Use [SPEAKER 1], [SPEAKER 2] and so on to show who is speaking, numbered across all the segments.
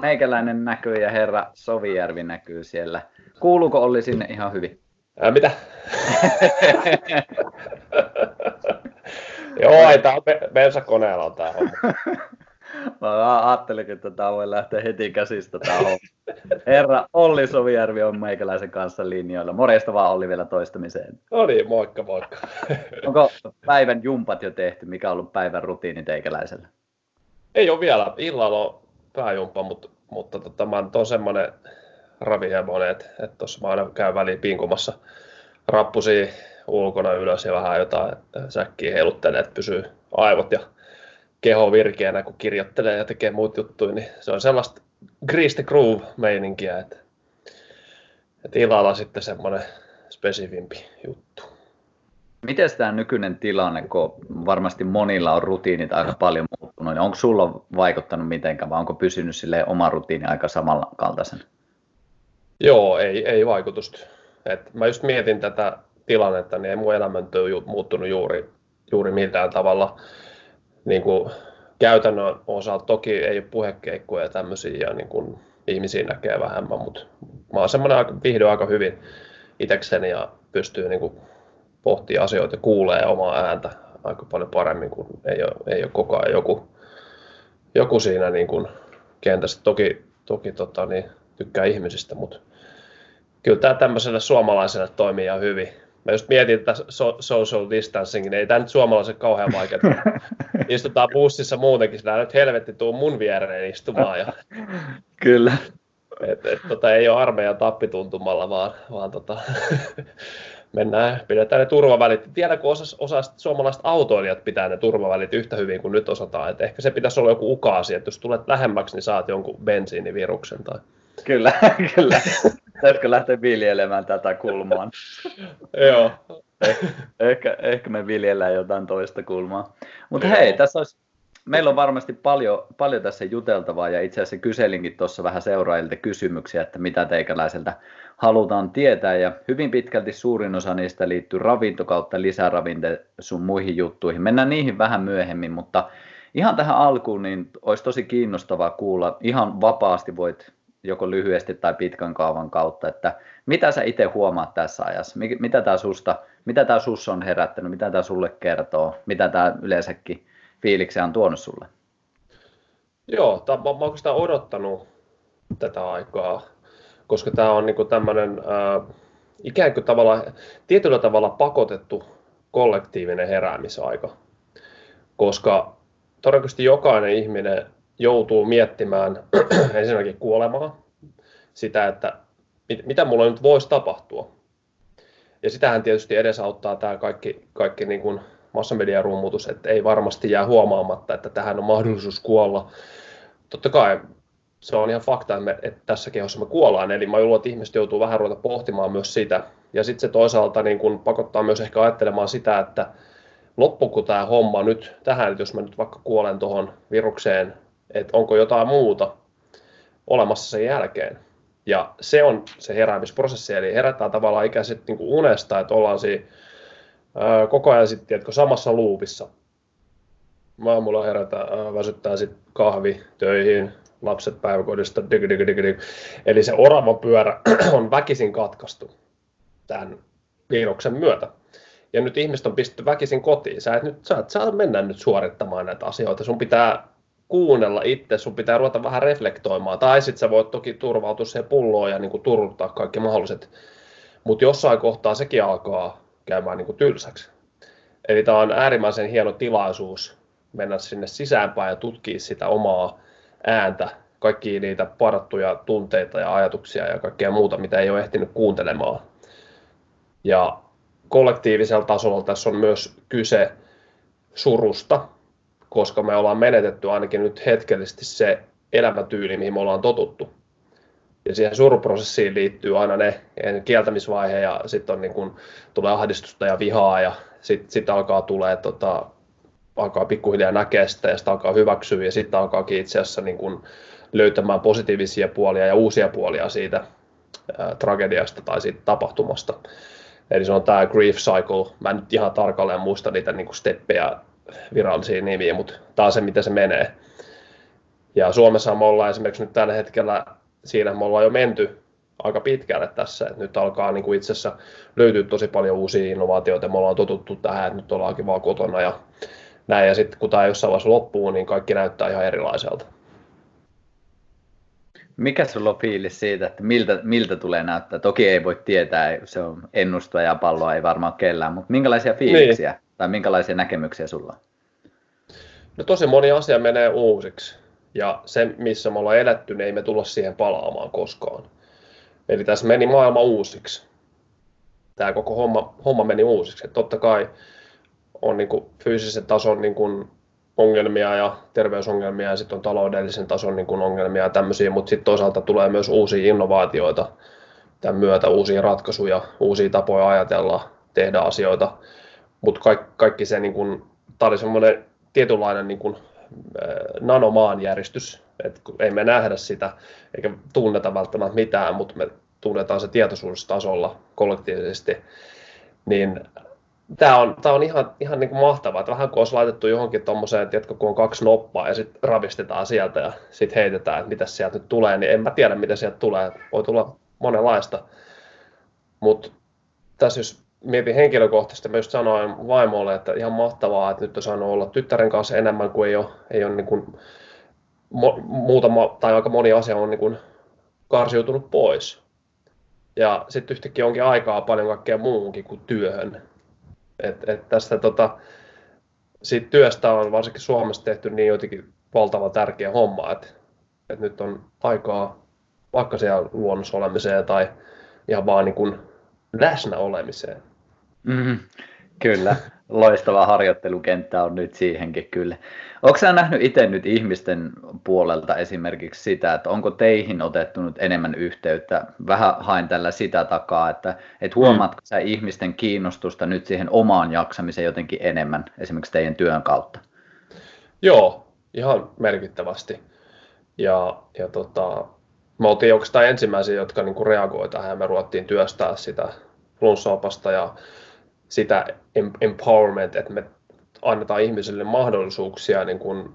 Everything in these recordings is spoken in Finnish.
[SPEAKER 1] meikäläinen näkyy ja herra Sovijärvi näkyy siellä. Kuuluuko Olli sinne ihan hyvin?
[SPEAKER 2] Ää, mitä? Joo, ei tää on bensakoneella on tää homma.
[SPEAKER 1] Mä ajattelin, että tämä voi lähteä heti käsistä tämä Herra Olli Sovijärvi on meikäläisen kanssa linjoilla. Morjesta vaan Olli vielä toistamiseen.
[SPEAKER 2] No niin, moikka moikka.
[SPEAKER 1] Onko päivän jumpat jo tehty? Mikä on ollut päivän rutiini teikäläisellä?
[SPEAKER 2] Ei ole vielä. Illalla on pääjumppa, mutta, mutta tota, mä oon semmoinen ravihemonen, että, että tuossa mä aina käyn väliin pinkumassa rappusia ulkona ylös ja vähän jotain säkkiä heiluttelee, että pysyy aivot ja keho virkeänä, kun kirjoittelee ja tekee muut juttuja, niin se on sellaista Grease the Groove-meininkiä, että, että illalla sitten semmoinen spesifimpi juttu.
[SPEAKER 1] Miten tämä nykyinen tilanne, kun varmasti monilla on rutiinit aika paljon muuttunut, niin onko sulla vaikuttanut mitenkään vai onko pysynyt sille oma rutiini aika samankaltaisen?
[SPEAKER 2] Joo, ei, ei vaikutusta. Et mä just mietin tätä tilannetta, niin ei mun elämä muuttunut juuri, juuri millään tavalla niin kuin käytännön osalta toki ei ole puhekeikkoja ja tämmöisiä ja niin kuin ihmisiä näkee vähemmän, mutta mä oon semmoinen aika, vihdoin aika hyvin itsekseni ja pystyy niin kuin pohtimaan asioita ja kuulee omaa ääntä aika paljon paremmin, kun ei ole, ei ole koko ajan joku, joku siinä niin kuin kentässä. Toki, toki tota, niin, tykkää ihmisistä, mutta kyllä tämä tämmöiselle suomalaiselle toimii ihan hyvin. Mä just mietin että so- social distancing, niin ei tämä nyt suomalaisen kauhean vaikeaa. Istutaan bussissa muutenkin, sillä nyt helvetti tuu mun viereen istumaan. Ja...
[SPEAKER 1] Kyllä.
[SPEAKER 2] Et, et, tota, ei ole armeijan tappituntumalla, vaan, vaan tota, mennään, pidetään ne turvavälit. Tiedätkö, osa, osa suomalaiset autoilijat pitää ne turvavälit yhtä hyvin kuin nyt osataan. Et ehkä se pitäisi olla joku ukaasi, että jos tulet lähemmäksi, niin saat jonkun bensiiniviruksen. Tai...
[SPEAKER 1] Kyllä, kyllä. Pitäisikö lähteä viljelemään tätä kulmaa?
[SPEAKER 2] Joo.
[SPEAKER 1] Eh, ehkä, ehkä me viljellään jotain toista kulmaa. Mutta hei, tässä olisi, meillä on varmasti paljon, paljon tässä juteltavaa ja itse asiassa kyselinkin tuossa vähän seuraajilta kysymyksiä, että mitä teikäläiseltä halutaan tietää ja hyvin pitkälti suurin osa niistä liittyy ravinto kautta lisäravinte sun muihin juttuihin. Mennään niihin vähän myöhemmin, mutta ihan tähän alkuun niin olisi tosi kiinnostavaa kuulla. Ihan vapaasti voit joko lyhyesti tai pitkän kaavan kautta, että mitä sä itse huomaat tässä ajassa, mitä tämä susta, mitä tämä sussa on herättänyt, mitä tämä sulle kertoo, mitä tämä yleensäkin fiiliksiä on tuonut sulle?
[SPEAKER 2] Joo, tää, mä, mä oikeastaan odottanut tätä aikaa, koska tämä on niinku tämmöinen äh, ikään kuin tavalla, tietyllä tavalla pakotettu kollektiivinen heräämisaika, koska todennäköisesti jokainen ihminen joutuu miettimään ensinnäkin kuolemaa, sitä, että mit, mitä mulla nyt voisi tapahtua. Ja sitähän tietysti edesauttaa tämä kaikki, kaikki niin kuin massamediarummutus, että ei varmasti jää huomaamatta, että tähän on mahdollisuus kuolla. Totta kai se on ihan fakta, että, tässä kehossa me kuollaan, eli mä luulen, että ihmiset joutuu vähän ruveta pohtimaan myös sitä. Ja sitten se toisaalta niin kun pakottaa myös ehkä ajattelemaan sitä, että loppuko tämä homma nyt tähän, että jos mä nyt vaikka kuolen tuohon virukseen että onko jotain muuta olemassa sen jälkeen. Ja se on se heräämisprosessi, eli herätään tavallaan sitten niin unesta, että ollaan siinä ää, koko ajan sitten, tiedätkö, samassa luupissa. Aamulla herätään, ää, väsyttää sitten kahvi töihin, lapset päiväkodista, dig, dig, dig, dig. eli se oravan pyörä on väkisin katkaistu tämän viruksen myötä. Ja nyt ihmiset on pistetty väkisin kotiin. Sä et nyt sä et saa mennä nyt suorittamaan näitä asioita. Sun pitää kuunnella itse, sun pitää ruveta vähän reflektoimaan. Tai sitten sä voit toki turvautua siihen pulloon ja niin turruttaa kaikki mahdolliset. Mutta jossain kohtaa sekin alkaa käymään niin kuin tylsäksi. Eli tämä on äärimmäisen hieno tilaisuus mennä sinne sisäänpäin ja tutkia sitä omaa ääntä, kaikki niitä parattuja tunteita ja ajatuksia ja kaikkea muuta, mitä ei ole ehtinyt kuuntelemaan. Ja kollektiivisella tasolla tässä on myös kyse surusta, koska me ollaan menetetty ainakin nyt hetkellisesti se elämätyyli, mihin me ollaan totuttu. Ja siihen suruprosessiin liittyy aina ne kieltämisvaihe ja sitten on niin kun, tulee ahdistusta ja vihaa ja sitten sit alkaa tulee tota, alkaa pikkuhiljaa näkeä sitä ja sitä alkaa hyväksyä ja sitten alkaakin itse asiassa niin kun, löytämään positiivisia puolia ja uusia puolia siitä ää, tragediasta tai siitä tapahtumasta. Eli se on tämä grief cycle. Mä en nyt ihan tarkalleen muista niitä niin steppejä virallisia nimiä, mutta tämä on se, mitä se menee. Ja Suomessa me ollaan esimerkiksi nyt tällä hetkellä siinä me ollaan jo menty aika pitkälle tässä, että nyt alkaa niin kuin itse asiassa löytyä tosi paljon uusia innovaatioita, me ollaan totuttu tähän, että nyt ollaankin vaan kotona ja näin, ja sitten kun tämä jossain vaiheessa loppuu, niin kaikki näyttää ihan erilaiselta.
[SPEAKER 1] Mikä sulla on fiilis siitä, että miltä, miltä tulee näyttää? Toki ei voi tietää, se on ennustaja ja palloa ei varmaan kellään, mutta minkälaisia fiiliksiä niin. tai minkälaisia näkemyksiä sulla on?
[SPEAKER 2] No tosi moni asia menee uusiksi ja se, missä me ollaan eletty, niin ei me tulla siihen palaamaan koskaan. Eli tässä meni maailma uusiksi. Tämä koko homma, homma meni uusiksi. Että totta kai on niin kuin fyysisen tason niin kuin ongelmia ja terveysongelmia ja sitten on taloudellisen tason niin kuin ongelmia ja tämmöisiä, mutta sitten toisaalta tulee myös uusia innovaatioita tämän myötä, uusia ratkaisuja, uusia tapoja ajatella, tehdä asioita, mutta kaikki, kaikki se, niin kuin, tämä oli semmoinen tietynlainen niin kuin, nanomaanjäristys, että ei me nähdä sitä eikä tunneta välttämättä mitään, mutta me tunnetaan se tietoisuustasolla kollektiivisesti, niin tämä on, tämä on ihan, ihan niin kuin mahtavaa, että vähän kuin olisi laitettu johonkin tuommoiseen, että kun on kaksi noppaa ja sitten ravistetaan sieltä ja sitten heitetään, että mitä sieltä nyt tulee, niin en mä tiedä, mitä sieltä tulee. Voi tulla monenlaista. Mutta tässä jos mietin henkilökohtaisesti, mä just sanoin vaimolle, että ihan mahtavaa, että nyt on saanut olla tyttären kanssa enemmän kuin ei ole, ei ole niin kuin, muutama tai aika moni asia on niin kuin karsiutunut pois. Ja sitten yhtäkkiä onkin aikaa paljon kaikkea muuhunkin kuin työhön. Et, et tästä tota, siitä työstä on varsinkin Suomessa tehty niin jotenkin valtava tärkeä homma, että et nyt on aikaa vaikka siellä luonnossa olemiseen tai ihan vaan niin kuin läsnä olemiseen.
[SPEAKER 1] Mm, kyllä, loistava harjoittelukenttä on nyt siihenkin kyllä. Onko sä nähnyt itse nyt ihmisten puolelta esimerkiksi sitä, että onko teihin otettu nyt enemmän yhteyttä? Vähän hain tällä sitä takaa, että, että huomaatko mm. sä ihmisten kiinnostusta nyt siihen omaan jaksamiseen jotenkin enemmän, esimerkiksi teidän työn kautta?
[SPEAKER 2] Joo, ihan merkittävästi. Ja, ja tota, me oltiin oikeastaan ensimmäisiä, jotka niin reagoivat tähän ja me ruvettiin työstää sitä flunssaopasta ja sitä empowerment, että me annetaan ihmisille mahdollisuuksia niin kuin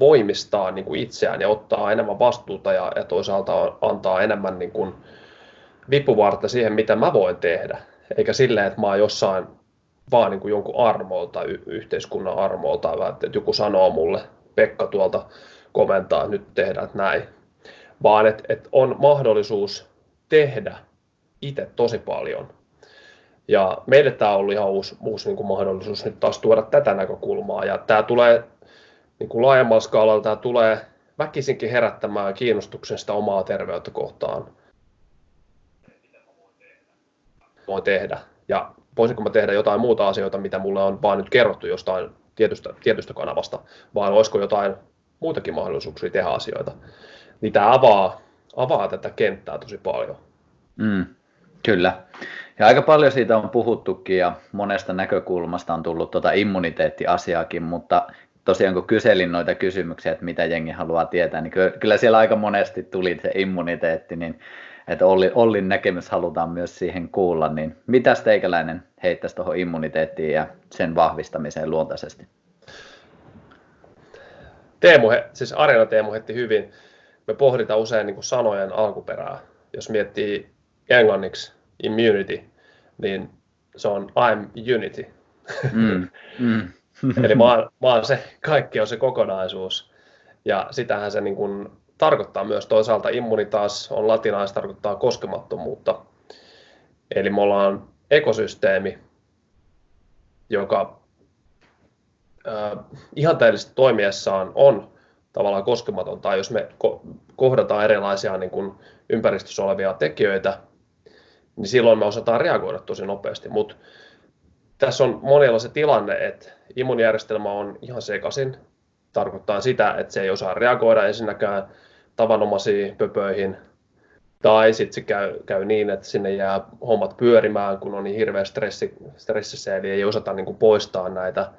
[SPEAKER 2] voimistaa niin kuin itseään ja ottaa enemmän vastuuta ja, ja toisaalta antaa enemmän niin kuin vipuvartta siihen, mitä mä voin tehdä. Eikä silleen, että mä oon jossain vaan niin kuin jonkun armolta, y- yhteiskunnan armolta, että joku sanoo mulle, Pekka tuolta komentaa, nyt tehdään näin. Vaan että, että on mahdollisuus tehdä itse tosi paljon ja meille tämä on ollut ihan uusi, uusi niin kuin mahdollisuus nyt taas tuoda tätä näkökulmaa. Ja tämä tulee niin kuin laajemmalla skaalalla, tämä tulee väkisinkin herättämään kiinnostuksen sitä omaa terveyttä kohtaan. Voi tehdä. Ja voisinko mä tehdä jotain muuta asioita, mitä mulle on vaan nyt kerrottu jostain tietystä, tietystä kanavasta, vaan olisiko jotain muitakin mahdollisuuksia tehdä asioita. Niin tämä avaa, avaa tätä kenttää tosi paljon.
[SPEAKER 1] Mm, kyllä. Ja aika paljon siitä on puhuttukin ja monesta näkökulmasta on tullut tuota immuniteettiasiaakin, mutta tosiaan kun kyselin noita kysymyksiä, että mitä jengi haluaa tietää, niin kyllä siellä aika monesti tuli se immuniteetti, niin että Olli, Ollin näkemys halutaan myös siihen kuulla, niin mitä teikäläinen heittäisi tuohon immuniteettiin ja sen vahvistamiseen luontaisesti?
[SPEAKER 2] Teemu, siis Arena Teemu heitti hyvin. Me pohditaan usein niin kuin sanojen alkuperää. Jos miettii englanniksi immunity, niin se on I'm unity. Mm, mm. Eli mä oon, mä oon se, kaikki on se kokonaisuus. Ja sitähän se niin kuin tarkoittaa myös toisaalta immunitas on latinais, tarkoittaa koskemattomuutta. Eli me ollaan ekosysteemi, joka äh, ihanteellisesti toimiessaan on tavallaan koskematon, tai jos me ko- kohdataan erilaisia niin kuin ympäristössä olevia tekijöitä, niin silloin me osataan reagoida tosi nopeasti. Mutta tässä on monella se tilanne, että immunijärjestelmä on ihan sekaisin. Tarkoittaa sitä, että se ei osaa reagoida ensinnäkään tavanomaisiin pöpöihin, tai sitten se käy, käy niin, että sinne jää hommat pyörimään, kun on niin hirveä stressi, stressissä, eli ei osata niin kuin poistaa näitä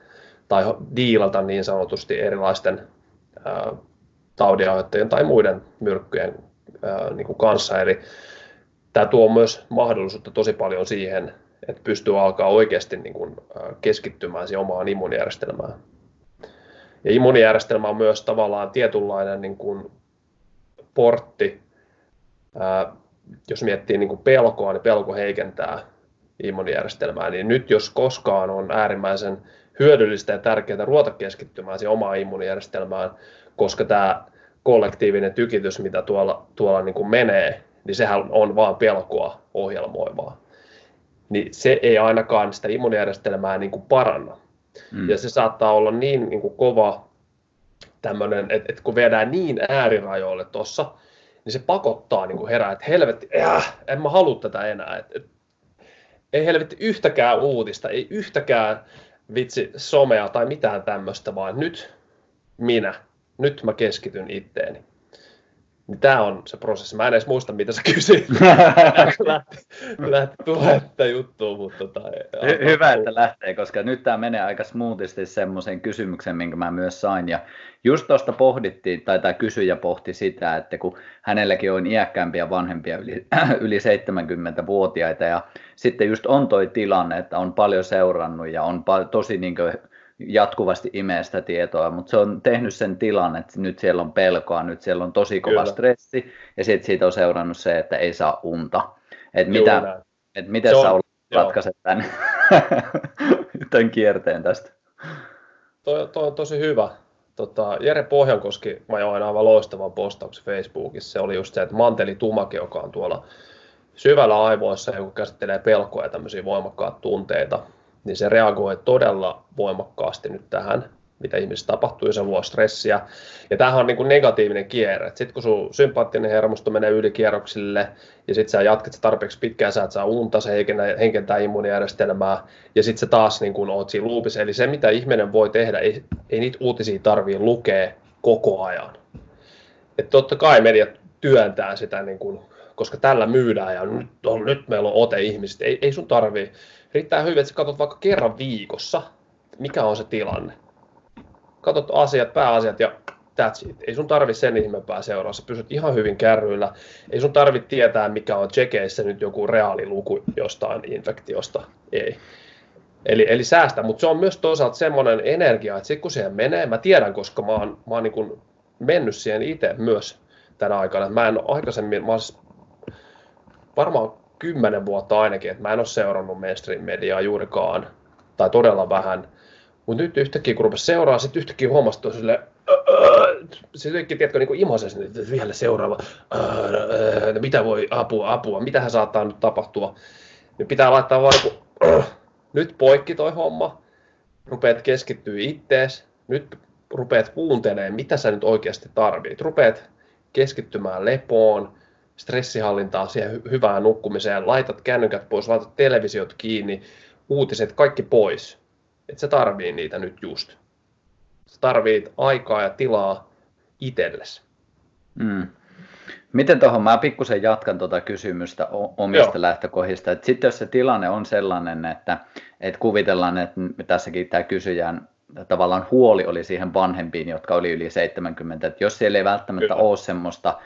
[SPEAKER 2] tai diilata niin sanotusti erilaisten taudinaiheuttajien tai muiden myrkkyjen ää, niin kuin kanssa. Eli tämä tuo myös mahdollisuutta tosi paljon siihen, että pystyy alkaa oikeasti niin kuin keskittymään siihen omaan immunijärjestelmään. Ja immuunijärjestelmä on myös tavallaan tietynlainen niin kuin portti. Ää, jos miettii niin kuin pelkoa, niin pelko heikentää immuunijärjestelmää. Niin nyt jos koskaan on äärimmäisen hyödyllistä ja tärkeää ruveta keskittymään siihen omaan immuunijärjestelmään, koska tämä kollektiivinen tykitys, mitä tuolla, tuolla niin kuin menee, niin sehän on vaan pelkoa ohjelmoivaa. Niin se ei ainakaan sitä immuunijärjestelmää niin kuin paranna. Mm. Ja se saattaa olla niin, niin kuin kova tämmöinen, että, että kun viedään niin äärirajoille tuossa, niin se pakottaa niin kuin herää, että helvetti, äh, en mä halua tätä enää. Et, et, ei helvetti yhtäkään uutista, ei yhtäkään vitsi somea tai mitään tämmöistä, vaan nyt minä, nyt mä keskityn itteeni. Niin tämä on se prosessi. Mä en edes muista, mitä sä kysyit. lähti, lähti puhetta juttuun, mutta... Tota,
[SPEAKER 1] Hy- hyvä, että lähtee, koska nyt tämä menee aika smoothisti semmoisen kysymyksen, minkä mä myös sain. Ja just tuosta pohdittiin, tai tämä kysyjä pohti sitä, että kun hänelläkin on iäkkäämpiä vanhempia yli, yli 70-vuotiaita, ja sitten just on toi tilanne, että on paljon seurannut ja on tosi niin kuin jatkuvasti imee sitä tietoa, mutta se on tehnyt sen tilan, että nyt siellä on pelkoa, nyt siellä on tosi kova Kyllä. stressi, ja sitten siitä on seurannut se, että ei saa unta. Et mitä, et miten sä ratkaiset tämän, tämän kierteen tästä?
[SPEAKER 2] Toi, toi on tosi hyvä. Tota, Jere Pohjankoski, mä join aivan loistavan postauksen Facebookissa. Se oli just se, että Manteli Tumake, joka on tuolla syvällä aivoissa, joka käsittelee pelkoa ja tämmöisiä voimakkaat tunteita, niin se reagoi todella voimakkaasti nyt tähän, mitä ihmisessä tapahtuu, ja se luo stressiä. Ja tämähän on niin kuin negatiivinen kierre. Sitten kun sun sympaattinen hermosto menee ylikierroksille, ja sitten sä jatkat tarpeeksi pitkään, sä et saa unta, se heikentää, immuunijärjestelmää, ja sitten sä taas niin kuin oot siinä loopissa. Eli se, mitä ihminen voi tehdä, ei, ei niitä uutisia tarvii lukea koko ajan. Et totta kai mediat työntää sitä, niin kuin, koska tällä myydään, ja nyt, on, nyt meillä on ote ihmisistä. Ei, ei sun tarvii riittää hyvin, että sä katsot vaikka kerran viikossa, mikä on se tilanne. Katsot asiat, pääasiat ja that's it. Ei sun tarvi sen ihmeempää seuraa, sä pysyt ihan hyvin kärryillä. Ei sun tarvi tietää, mikä on tsekeissä nyt joku reaaliluku jostain infektiosta. Ei. Eli, eli säästä, mutta se on myös toisaalta semmoinen energia, että sitten kun siihen menee, mä tiedän, koska mä oon, mä oon niin mennyt siihen itse myös tänä aikana. Mä en aikaisemmin, mä siis varmaan kymmenen vuotta ainakin, että mä en ole seurannut mainstream-mediaa juurikaan, tai todella vähän. Mutta nyt yhtäkkiä, kun rupesi seuraa, sitten yhtäkkiä huomasi, että sille, se yhtäkkiä, tiedätkö, niin imasesi, että vielä seuraava, mitä voi, apua, apua, mitä hän saattaa nyt tapahtua. Niin pitää laittaa vaan niin nyt poikki toi homma, rupeat keskittyä ittees, nyt rupeat kuuntelemaan, mitä sä nyt oikeasti tarvit. Rupeat keskittymään lepoon, stressihallintaa, siihen hyvään nukkumiseen, laitat kännykät pois, laitat televisiot kiinni, uutiset, kaikki pois. Et sä tarvii niitä nyt just. Sä tarvit aikaa ja tilaa itsellesi.
[SPEAKER 1] Mm. Miten tuohon, mä pikkusen jatkan tuota kysymystä omista Joo. lähtökohdista. Et sitten jos se tilanne on sellainen, että, että kuvitellaan, että tässäkin tämä kysyjän tavallaan huoli oli siihen vanhempiin, jotka oli yli 70, että jos siellä ei välttämättä Kyllä. ole semmoista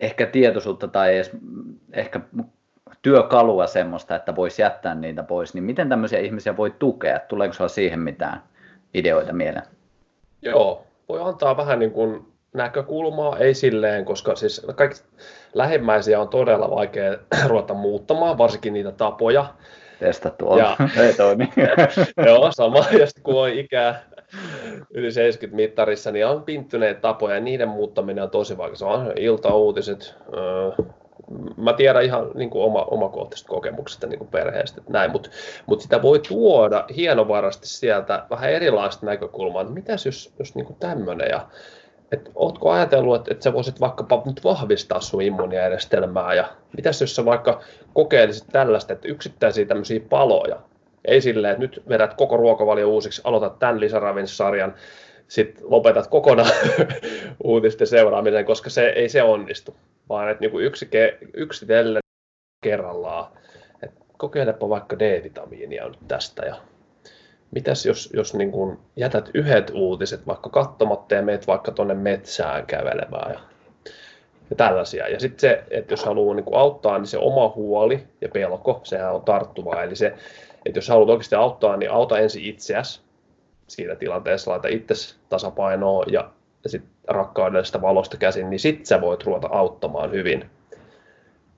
[SPEAKER 1] ehkä tietoisuutta tai edes ehkä työkalua semmoista, että voisi jättää niitä pois, niin miten tämmöisiä ihmisiä voi tukea? Tuleeko sinulla siihen mitään ideoita mieleen?
[SPEAKER 2] Joo, voi antaa vähän niin kuin näkökulmaa, ei silleen, koska siis kaikki lähimmäisiä on todella vaikea ruveta muuttamaan, varsinkin niitä tapoja.
[SPEAKER 1] Testattu on, ja, ei toimi.
[SPEAKER 2] joo, sama, ja sitten kun on ikää yli 70 mittarissa, niin on pinttyneet tapoja ja niiden muuttaminen on tosi vaikea. Se on iltauutiset, öö, mä tiedän ihan niin kuin oma, omakohtaisesta kokemuksesta niin kuin perheestä, että näin, mutta mut sitä voi tuoda hienovarasti sieltä vähän erilaista näkökulmaa, että mitäs jos, jos niin tämmöinen ja että ootko ajatellut, että, että sä voisit vaikkapa nyt vahvistaa sun immuunijärjestelmää? Ja mitäs jos sä vaikka kokeilisit tällaista, että yksittäisiä tämmöisiä paloja, ei silleen, että nyt vedät koko ruokavalio uusiksi, aloitat tämän lisäravintosarjan, sitten lopetat kokonaan uutisten seuraamisen, koska se ei se onnistu, vaan että niin yksi, yksitellen kerrallaan. Et kokeilepa vaikka D-vitamiinia nyt tästä ja mitäs jos, jos niin kuin jätät yhdet uutiset vaikka katsomatta ja meet vaikka tuonne metsään kävelemään ja, ja tällaisia. Ja sitten se, että jos haluaa niin auttaa, niin se oma huoli ja pelko, sehän on tarttuva. Eli se, että jos haluat oikeasti auttaa, niin auta ensin itseäsi. siinä tilanteessa laita itse tasapainoa ja, sitten rakkaudellista valosta käsin, niin sitten sä voit ruveta auttamaan hyvin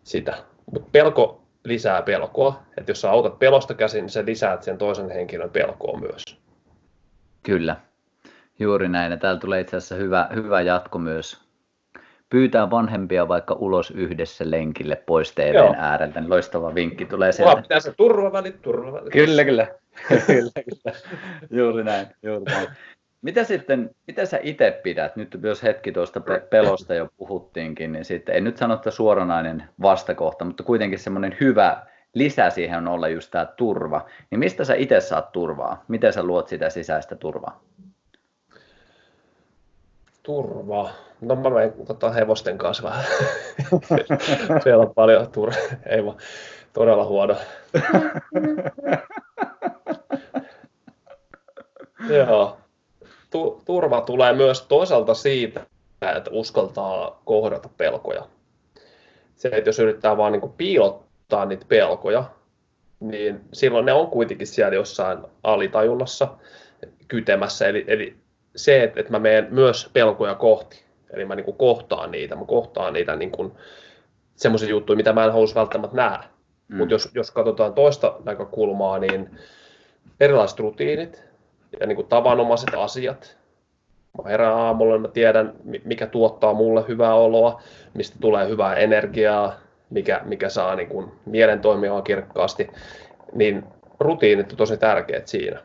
[SPEAKER 2] sitä. Mutta pelko lisää pelkoa. Että jos sä autat pelosta käsin, niin sä lisäät sen toisen henkilön pelkoa myös.
[SPEAKER 1] Kyllä, juuri näin. Ja täällä tulee itse asiassa hyvä, hyvä jatko myös. Pyytää vanhempia vaikka ulos yhdessä lenkille pois TVn Joo. ääreltä. Niin loistava vinkki tulee sieltä.
[SPEAKER 2] pitää se turvavälit, turvavälit.
[SPEAKER 1] Kyllä, kyllä. kyllä, kyllä. Juuri näin, juuri näin. Mitä sitten, mitä sä itse pidät, nyt jos hetki tuosta pelosta jo puhuttiinkin, niin sitten, en nyt sano, että suoranainen vastakohta, mutta kuitenkin semmoinen hyvä lisä siihen on olla just tämä turva. Niin mistä sä itse saat turvaa? Miten sä luot sitä sisäistä turvaa?
[SPEAKER 2] Turva. No mä menen tota, hevosten kanssa vähän. Siellä on paljon turvaa. Ei vaan, todella huono. Joo tu- turva tulee myös toisaalta siitä, että uskaltaa kohdata pelkoja. Se, että jos yrittää vaan niin piilottaa niitä pelkoja, niin silloin ne on kuitenkin siellä jossain alitajunnassa kytemässä. Eli, eli se, että, että mä menen myös pelkoja kohti, eli mä niin kohtaan niitä, mä kohtaan niitä niin semmoisia juttuja, mitä mä en halus välttämättä nähdä. Mm. Mutta jos, jos katsotaan toista näkökulmaa, niin erilaiset rutiinit, ja niin kuin tavanomaiset asiat. Mä herään aamulla, mä tiedän, mikä tuottaa mulle hyvää oloa, mistä tulee hyvää energiaa, mikä, mikä saa niin kuin mielen toimimaan kirkkaasti, niin rutiinit on tosi tärkeät siinä.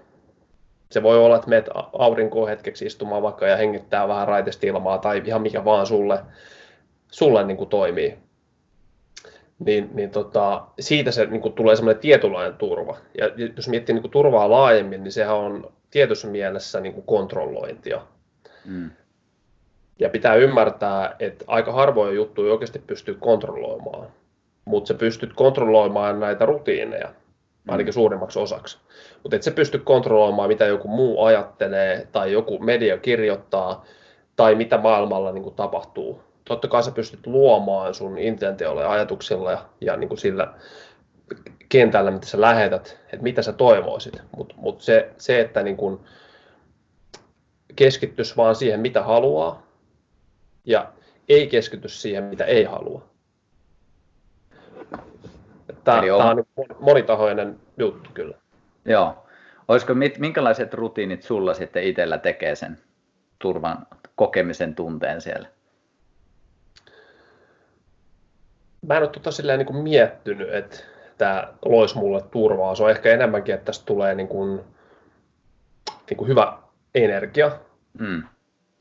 [SPEAKER 2] Se voi olla, että meet aurinkoon hetkeksi istumaan vaikka ja hengittää vähän raitesta ilmaa tai ihan mikä vaan sulle, sulle niin kuin toimii. Niin, niin tota, siitä se niin kuin tulee semmoinen tietynlainen turva. Ja jos miettii niin kuin turvaa laajemmin, niin sehän on tietyssä mielessä niin kuin kontrollointia. Mm. Ja pitää ymmärtää, että aika harvoja juttuja oikeasti pystyy kontrolloimaan, mutta sä pystyt kontrolloimaan näitä rutiineja, ainakin mm. suurimmaksi osaksi. Mutta et sä pysty kontrolloimaan, mitä joku muu ajattelee, tai joku media kirjoittaa, tai mitä maailmalla niin kuin, tapahtuu. Totta kai sä pystyt luomaan sun intentiolla ja ajatuksilla ja, ja niin kuin sillä kentällä, mitä sä lähetät, että mitä sä toivoisit. Mutta mut se, se, että niin kun keskittyisi vaan siihen, mitä haluaa, ja ei keskity siihen, mitä ei halua. Tämä, on... tämä on niin monitahoinen juttu kyllä.
[SPEAKER 1] Joo. Olisiko, minkälaiset rutiinit sulla sitten itsellä tekee sen turvan kokemisen tunteen siellä?
[SPEAKER 2] Mä en ole tota silleen niin kuin miettinyt, että tämä loisi mulle turvaa. Se on ehkä enemmänkin, että tästä tulee niin kuin, niin kuin hyvä energia, mm.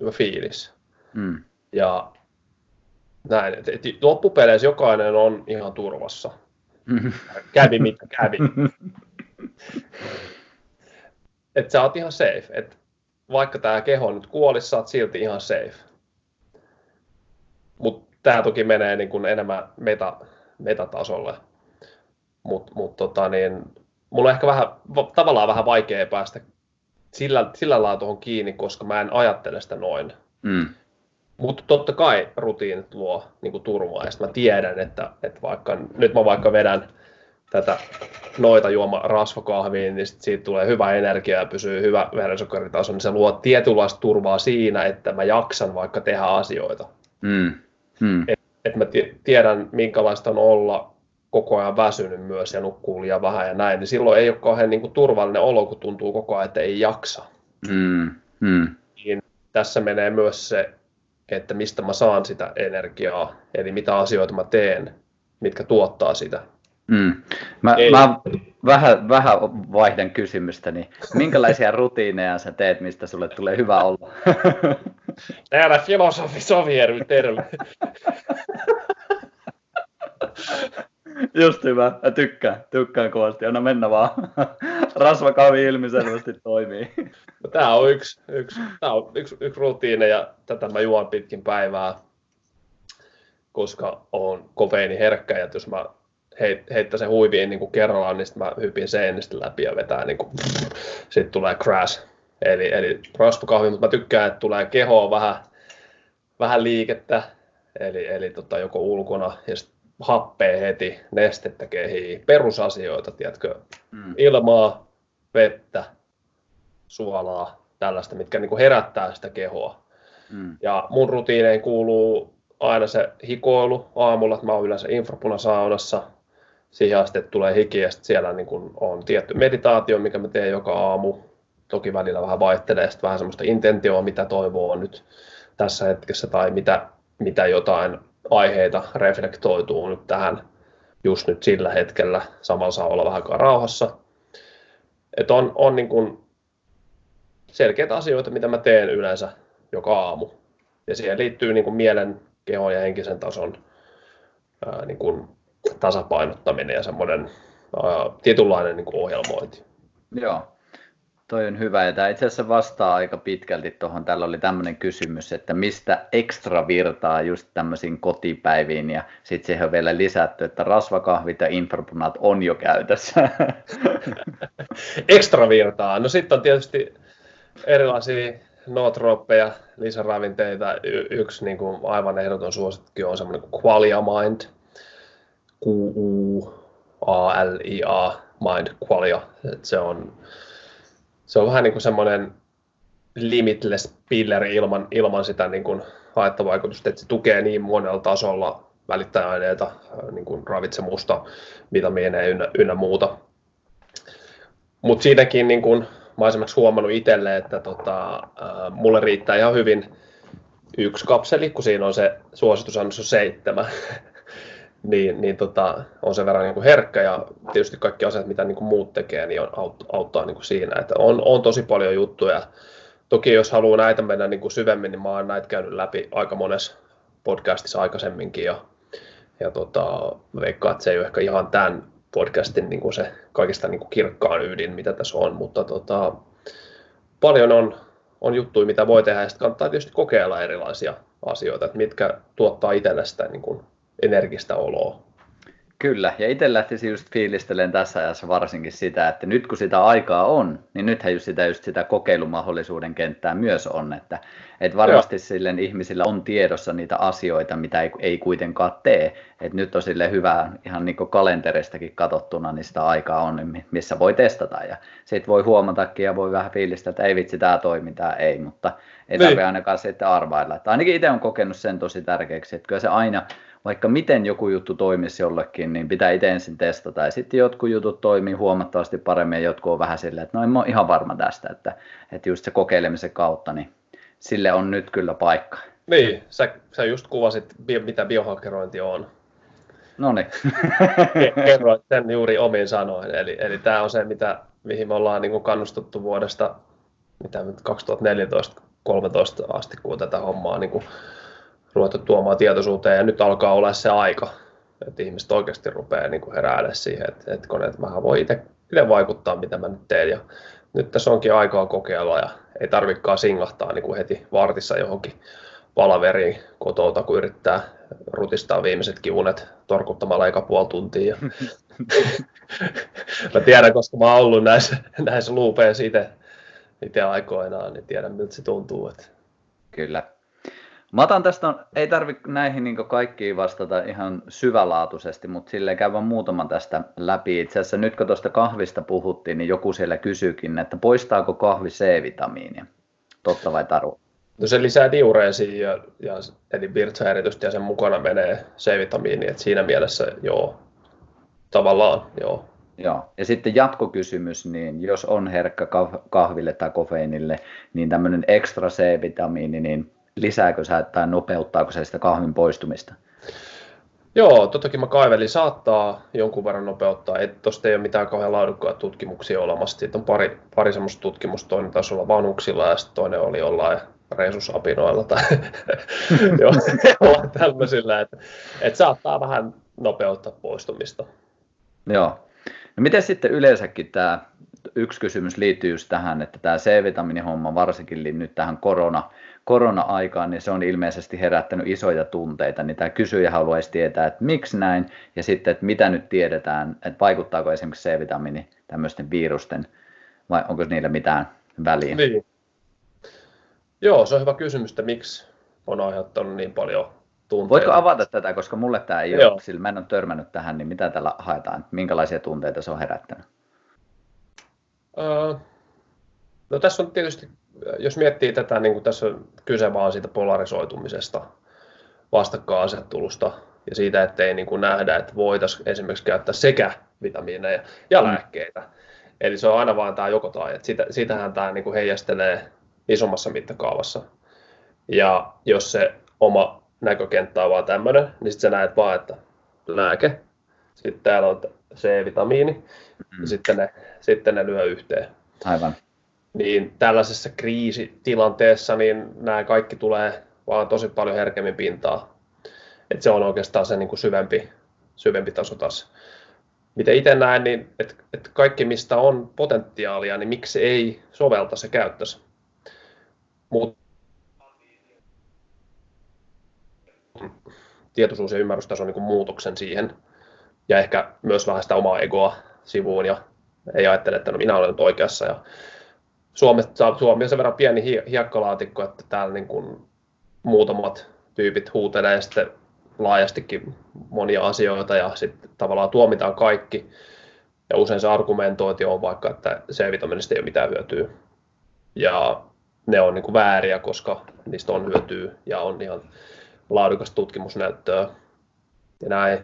[SPEAKER 2] hyvä fiilis. Mm. Ja näin, että et loppupeleissä jokainen on ihan turvassa. Mm. Kävi mitä kävi. että sä oot ihan safe. Et vaikka tämä keho nyt kuolisi, sä oot silti ihan safe. Mutta tämä toki menee niin kuin enemmän meta, metatasolle mutta mut, tota, niin, mulla on ehkä vähän, tavallaan vähän vaikea päästä sillä, sillä lailla tuohon kiinni, koska mä en ajattele sitä noin. Mm. Mutta totta kai rutiinit luo niin turvaa, ja mä tiedän, että, että vaikka, nyt mä vaikka vedän tätä noita juoma rasvakahviin, niin sit siitä tulee hyvä energia ja pysyy hyvä verensokeritaso, niin se luo tietynlaista turvaa siinä, että mä jaksan vaikka tehdä asioita. Mm. Mm. Että et mä tiedän, minkälaista on olla koko ajan väsynyt myös ja nukkuu liian vähän ja näin, niin silloin ei ole kauhean niin kuin turvallinen olo, kun tuntuu koko ajan, että ei jaksa. Mm, mm. Niin tässä menee myös se, että mistä mä saan sitä energiaa, eli mitä asioita mä teen, mitkä tuottaa sitä. Mm.
[SPEAKER 1] Mä, ei. mä vähän, vähän vaihdan kysymystä, niin minkälaisia rutiineja sä teet, mistä sulle tulee hyvä olla?
[SPEAKER 2] Täällä filosofi Soviery, terve.
[SPEAKER 1] Just hyvä. Mä tykkään. Tykkään kovasti. Anna mennä vaan. Rasvakavi ilmiselvästi toimii.
[SPEAKER 2] No, tämä on yksi, yksi, tämä on yksi, yksi rutiini ja tätä mä juon pitkin päivää, koska on kofeiini herkkä ja jos mä heit, heittäisin huiviin niin kuin kerrallaan, niin mä hypin seinistä läpi ja vetää niin kuin, sitten tulee crash. Eli, eli rasvakahvi, mutta mä tykkään, että tulee kehoon vähän, vähän liikettä, eli, eli tota, joko ulkona ja sitten happea heti, nestettä kehii, perusasioita, tiedätkö, mm. ilmaa, vettä, suolaa, tällaista, mitkä niin kuin herättää sitä kehoa. Mm. Ja mun rutiineen kuuluu aina se hikoilu aamulla, että mä oon yleensä infrapunasaunassa, siihen asti, tulee hiki ja siellä niin kun on tietty meditaatio, mikä mä teen joka aamu. Toki välillä vähän vaihtelee sitten vähän semmoista intentioa, mitä toivoo nyt tässä hetkessä tai mitä, mitä jotain aiheita reflektoituu nyt tähän just nyt sillä hetkellä. Samalla saa olla vähän rauhassa. Et on, on niin kun selkeitä asioita, mitä mä teen yleensä joka aamu. Ja siihen liittyy niin kuin mielen, kehon ja henkisen tason ää, niin kuin tasapainottaminen ja semmoinen ää, tietynlainen niin kuin ohjelmointi.
[SPEAKER 1] Joo, toi on hyvä. Ja tämä itse asiassa vastaa aika pitkälti tuohon. Täällä oli tämmöinen kysymys, että mistä ekstra virtaa just tämmöisiin kotipäiviin. Ja sitten siihen on vielä lisätty, että rasvakahvit ja infrapunat on jo käytössä.
[SPEAKER 2] ekstra virtaa. No sitten on tietysti erilaisia nootrooppeja, lisäravinteita. Y- yksi niin kuin aivan ehdoton suosikki on semmoinen kuin Qualia Mind, Q-U-A-L-I-A, Mind Qualia. Et se, on, se on vähän niin kuin semmoinen limitless pilleri ilman, ilman sitä niin kuin haittavaikutusta, että se tukee niin monella tasolla välittäjäaineita, niin kuin ravitsemusta, vitamiineja ynnä, ynnä muuta. Mutta siinäkin niin kuin mä oon esimerkiksi huomannut itselle, että tota, äh, mulle riittää ihan hyvin yksi kapseli, kun siinä on se suositusannos seitsemän. niin, niin tota, on sen verran niin kuin herkkä ja tietysti kaikki asiat, mitä niin kuin muut tekee, niin on, auttaa, auttaa niin kuin siinä. Että on, on tosi paljon juttuja. Toki jos haluaa näitä mennä niin kuin syvemmin, niin mä oon näitä käynyt läpi aika monessa podcastissa aikaisemminkin ja, ja tota, veikkaan, että se ei ole ehkä ihan tämän podcastin niin kuin se kaikista niin kuin kirkkaan ydin, mitä tässä on, mutta tota, paljon on, on juttuja, mitä voi tehdä, ja sitten kannattaa tietysti kokeilla erilaisia asioita, että mitkä tuottaa itselle sitä niin kuin energistä oloa.
[SPEAKER 1] Kyllä, ja itse lähtisin just fiilistelen tässä ajassa varsinkin sitä, että nyt kun sitä aikaa on, niin nythän just sitä, just sitä kokeilumahdollisuuden kenttää myös on, että, että varmasti silleen ihmisillä on tiedossa niitä asioita, mitä ei, ei kuitenkaan tee, että nyt on sille hyvä ihan niin kalenteristakin katsottuna, niin sitä aikaa on, missä voi testata, ja sitten voi huomatakin ja voi vähän fiilistää, että ei vitsi, tämä toimii, tämä ei, mutta ei niin. tarvitse ainakaan sitten arvailla, että ainakin itse on kokenut sen tosi tärkeäksi, että kyllä se aina vaikka miten joku juttu toimisi jollekin, niin pitää itse ensin testata. Ja sitten jotkut jutut toimii huomattavasti paremmin ja jotkut on vähän silleen, että no en ole ihan varma tästä, että, että just se kokeilemisen kautta, niin sille on nyt kyllä paikka.
[SPEAKER 2] Niin, sä, sä just kuvasit, mitä biohakkerointi on.
[SPEAKER 1] No niin.
[SPEAKER 2] Kerroit sen juuri omiin sanoin. Eli, eli tämä on se, mitä, mihin me ollaan niin kannustettu vuodesta mitä 2014-2013 asti, kun tätä hommaa niin kuin ruveta tuomaan tietoisuuteen ja nyt alkaa olla se aika, että ihmiset oikeasti rupeaa niin heräälle siihen, että, että koneet vähän voi itse vaikuttaa, mitä mä nyt teen ja nyt tässä onkin aikaa kokeilla ja ei tarvikaan singahtaa niin kuin heti vartissa johonkin palaveriin kotouta, kun yrittää rutistaa viimeisetkin unet torkuttamalla eka puoli tuntia. mä tiedän, koska mä oon ollut näissä, näissä luupeissa itse, itse aikoinaan, niin tiedän miltä se tuntuu. Että...
[SPEAKER 1] Kyllä. Mä otan tästä, ei tarvitse näihin niin kaikkiin vastata ihan syvälaatuisesti, mutta sille käydään muutaman tästä läpi. Itse asiassa nyt kun tuosta kahvista puhuttiin, niin joku siellä kysyykin, että poistaako kahvi C-vitamiinia? Totta vai taru?
[SPEAKER 2] No se lisää diureesia, ja, ja, eli virtsahäiritystä ja sen mukana menee C-vitamiini, että siinä mielessä joo, tavallaan joo.
[SPEAKER 1] Joo, ja sitten jatkokysymys, niin jos on herkkä kahville tai kofeiinille, niin tämmöinen ekstra C-vitamiini, niin lisääkö se tai nopeuttaako se sitä kahvin poistumista?
[SPEAKER 2] Joo, tottakin mä kaivelin, saattaa jonkun verran nopeuttaa. Tuosta ei ole mitään kauhean laadukkaita tutkimuksia olemassa. Siitä on pari, pari semmoista tutkimusta, toinen taisi olla vanhuksilla ja sitten toinen oli jollain resusapinoilla tai jollain tämmöisillä, että, että saattaa vähän nopeuttaa poistumista.
[SPEAKER 1] Joo. No miten sitten yleensäkin tämä yksi kysymys liittyy just tähän, että tämä C-vitamiinihomma varsinkin nyt tähän korona, korona-aikaan, niin se on ilmeisesti herättänyt isoja tunteita, niin tämä kysyjä haluaisi tietää, että miksi näin, ja sitten, että mitä nyt tiedetään, että vaikuttaako esimerkiksi C-vitamiini tämmöisten virusten, vai onko niillä mitään väliä? Niin.
[SPEAKER 2] Joo, se on hyvä kysymys, että miksi on aiheuttanut niin paljon tunteita.
[SPEAKER 1] Voitko avata tätä, koska mulle tämä ei Joo. ole, sillä mä en ole törmännyt tähän, niin mitä tällä haetaan, minkälaisia tunteita se on herättänyt?
[SPEAKER 2] Öö, No tässä on tietysti, jos miettii tätä, niin kuin tässä on kyse vaan siitä polarisoitumisesta, vastakkainasettelusta ja siitä, ettei niin kuin nähdä, että voitaisiin esimerkiksi käyttää sekä vitamiineja ja mm. lääkkeitä. Eli se on aina vaan tämä joko tai. Että sitä, sitähän tämä niin kuin heijastelee isommassa mittakaavassa. Ja jos se oma näkökenttä on vaan tämmöinen, niin sitten sä näet vaan, että lääke, sitten täällä on C-vitamiini, mm. ja sitten ne, sitten ne lyö yhteen.
[SPEAKER 1] Aivan.
[SPEAKER 2] Niin tällaisessa kriisitilanteessa niin nämä kaikki tulee vaan tosi paljon herkemmin pintaa. Et se on oikeastaan se niin kuin syvempi, syvempi taso taas. Miten itse näen, niin että et kaikki mistä on potentiaalia, niin miksi ei sovelta se käyttäisi. Mutta tietoisuus- ja ymmärrystason niin muutoksen siihen ja ehkä myös vähän sitä omaa egoa sivuun ja ei ajattele, että no minä olen nyt oikeassa. Ja Suomessa, Suomi on sen verran pieni hiekkalaatikko, että täällä niin kuin muutamat tyypit huutelee sitten laajastikin monia asioita ja sitten tavallaan tuomitaan kaikki. Ja usein se argumentointi on vaikka, että C-vitamiinista ei ole mitään hyötyä. Ja ne on niin kuin vääriä, koska niistä on hyötyä ja on ihan laadukasta tutkimusnäyttöä. Ja näin.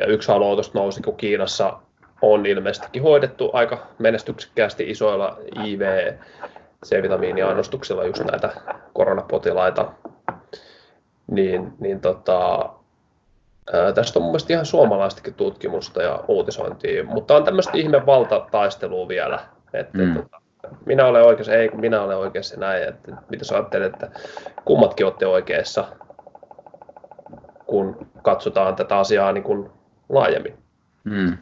[SPEAKER 2] Ja yksi haluautosta nousi, kun Kiinassa on ilmeisestikin hoidettu aika menestyksekkäästi isoilla IV C-vitamiiniannostuksilla just näitä koronapotilaita, niin, niin tota, ää, tästä on mun mielestä ihan suomalaistakin tutkimusta ja uutisointia, mutta on tämmöistä ihme valtataistelua vielä, että mm. tota, minä olen oikeassa, ei kun minä olen oikeassa näin, että mitä sä ajattelet, että kummatkin olette oikeassa, kun katsotaan tätä asiaa niin kuin laajemmin. Hmm.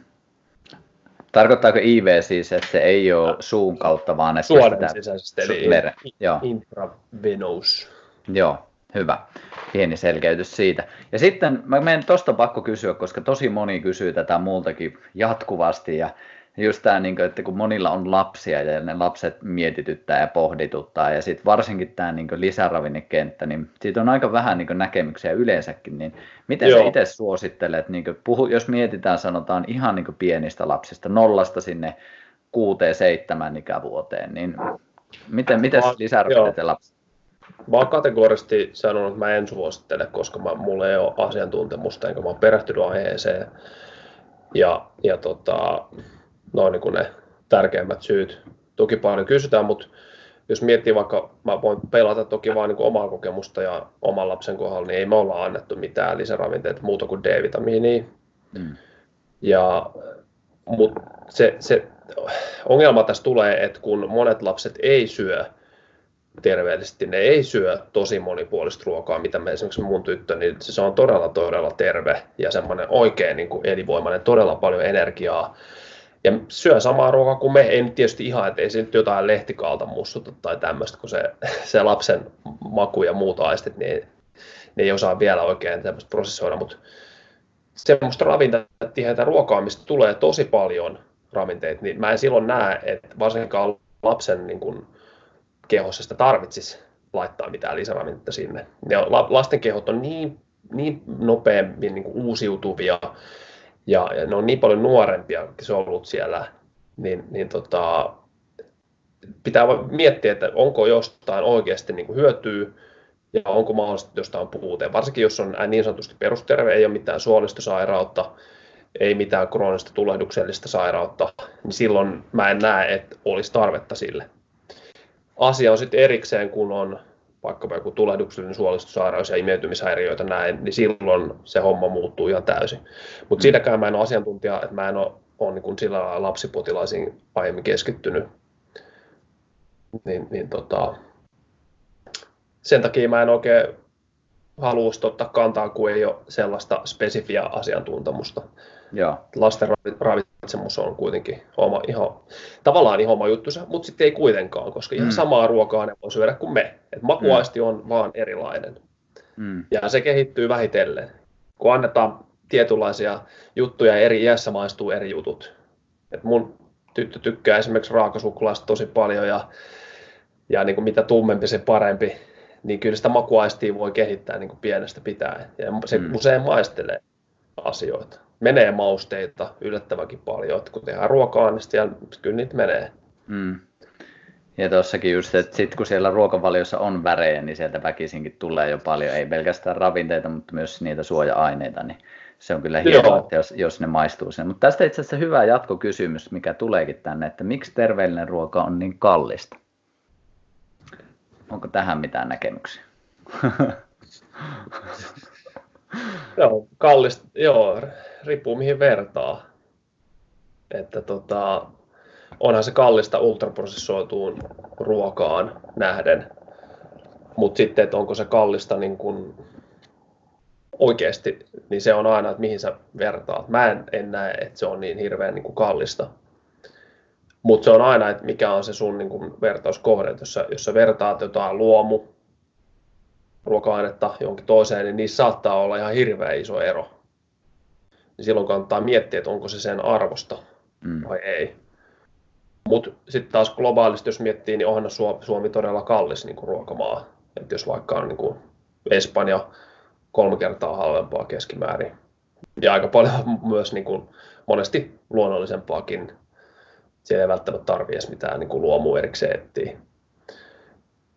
[SPEAKER 1] Tarkoittaako IV siis, että se ei ole suun kautta, vaan että
[SPEAKER 2] Suonen sitä... sisäisesti, eli veren. Joo. intravenous.
[SPEAKER 1] Joo, hyvä. Pieni selkeytys siitä. Ja sitten mä menen tuosta pakko kysyä, koska tosi moni kysyy tätä muultakin jatkuvasti ja just tämä, niin että kun monilla on lapsia ja ne lapset mietityttää ja pohdituttaa ja sitten varsinkin tämä niin lisäravinnekenttä, niin siitä on aika vähän niin näkemyksiä yleensäkin, niin miten Joo. sä itse suosittelet, niin puhu, jos mietitään sanotaan ihan niin pienistä lapsista, nollasta sinne kuuteen, seitsemän ikävuoteen, niin miten, miten lisäravinteet lapset?
[SPEAKER 2] Mä oon kategorisesti sanonut, että mä en suosittele, koska mä, mulla ei ole asiantuntemusta, enkä mä oon perehtynyt aiheeseen. Ja, ja tota, noin niin kuin ne tärkeimmät syyt. Toki paljon kysytään, mutta jos miettii vaikka, mä voin pelata toki vain niin omaa kokemusta ja oman lapsen kohdalla, niin ei me olla annettu mitään lisäravinteita muuta kuin D-vitamiinia. Mm. Ja, mutta se, se ongelma tässä tulee, että kun monet lapset ei syö terveellisesti, ne ei syö tosi monipuolista ruokaa, mitä me esimerkiksi mun tyttö, niin se on todella todella terve ja semmoinen oikein niin kuin elinvoimainen, todella paljon energiaa ja syö samaa ruokaa kuin me, ei nyt tietysti ihan, että ei se nyt jotain lehtikaalta mussuta tai tämmöistä, kun se, se lapsen maku ja muut aistit, niin ne ei osaa vielä oikein tämmöistä prosessoida, mutta semmoista ravintatietä ruokaa, mistä tulee tosi paljon ravinteita, niin mä en silloin näe, että varsinkaan lapsen niin kuin, kehossa sitä tarvitsisi laittaa mitään lisäravinteita sinne. Ja lasten kehot on niin, niin nopeammin niin uusiutuvia, ja, ja ne on niin paljon nuorempia solut siellä, niin, niin tota, pitää miettiä, että onko jostain oikeasti niin kuin hyötyä ja onko mahdollisesti jostain puute. Varsinkin jos on niin sanotusti perusterve, ei ole mitään suolistosairautta, ei mitään kroonista tulehduksellista sairautta, niin silloin mä en näe, että olisi tarvetta sille. Asia on sitten erikseen, kun on vaikkapa joku tulehduksellinen suolistosairaus ja imeytymishäiriöitä näin, niin silloin se homma muuttuu ihan täysin. Mutta mm. siinäkään mä en ole asiantuntija, että mä en ole, ole niin sillä lailla lapsipotilaisiin aiemmin keskittynyt. Niin, niin tota, sen takia mä en oikein halua ottaa kantaa, kun ei ole sellaista spesifiä asiantuntemusta. Ja. Lasten ravitsemus on kuitenkin oma, ihan, tavallaan ihan oma juttusa, mutta sitten ei kuitenkaan, koska ihan mm. samaa ruokaa ne voi syödä kuin me. Et makuaisti mm. on vaan erilainen. Mm. Ja se kehittyy vähitellen. Kun annetaan tietynlaisia juttuja, eri iässä maistuu eri jutut. Et mun tyttö tykkää esimerkiksi raakasuklaasta tosi paljon ja, ja niin kuin mitä tummempi se parempi, niin kyllä sitä makuaistia voi kehittää niin kuin pienestä pitäen. Ja se mm. usein maistelee asioita menee mausteita yllättävänkin paljon. Että kun tehdään ruokaa, niin siellä kyllä niitä menee. Mm.
[SPEAKER 1] Ja tuossakin just, että sit kun siellä ruokavaliossa on värejä, niin sieltä väkisinkin tulee jo paljon, ei pelkästään ravinteita, mutta myös niitä suoja-aineita, niin se on kyllä hienoa, että jos, jos ne maistuu sen. Mutta tästä itse asiassa hyvä jatkokysymys, mikä tuleekin tänne, että miksi terveellinen ruoka on niin kallista? Onko tähän mitään näkemyksiä?
[SPEAKER 2] joo, kallista, joo, riippuu mihin vertaa. Että tota, onhan se kallista ultraprosessoituun ruokaan nähden, mutta sitten, että onko se kallista niin kun oikeasti, niin se on aina, että mihin sä vertaat. Mä en, en näe, että se on niin hirveän niin kallista. Mutta se on aina, että mikä on se sun niin vertauskohde. Jos jos sä vertaat jotain luomu, ruoka-ainetta jonkin toiseen, niin niissä saattaa olla ihan hirveän iso ero. Niin silloin kannattaa miettiä, että onko se sen arvosta mm. vai ei. Mutta sitten taas globaalisti, jos miettii, niin onhan Suomi todella kallis niin kuin ruokamaa. Et jos vaikka on niin kuin Espanja kolme kertaa halvempaa keskimäärin. Ja aika paljon myös niin kuin monesti luonnollisempaakin. Siellä ei välttämättä tarvitse edes mitään niin kuin luomua erikseen etsiä.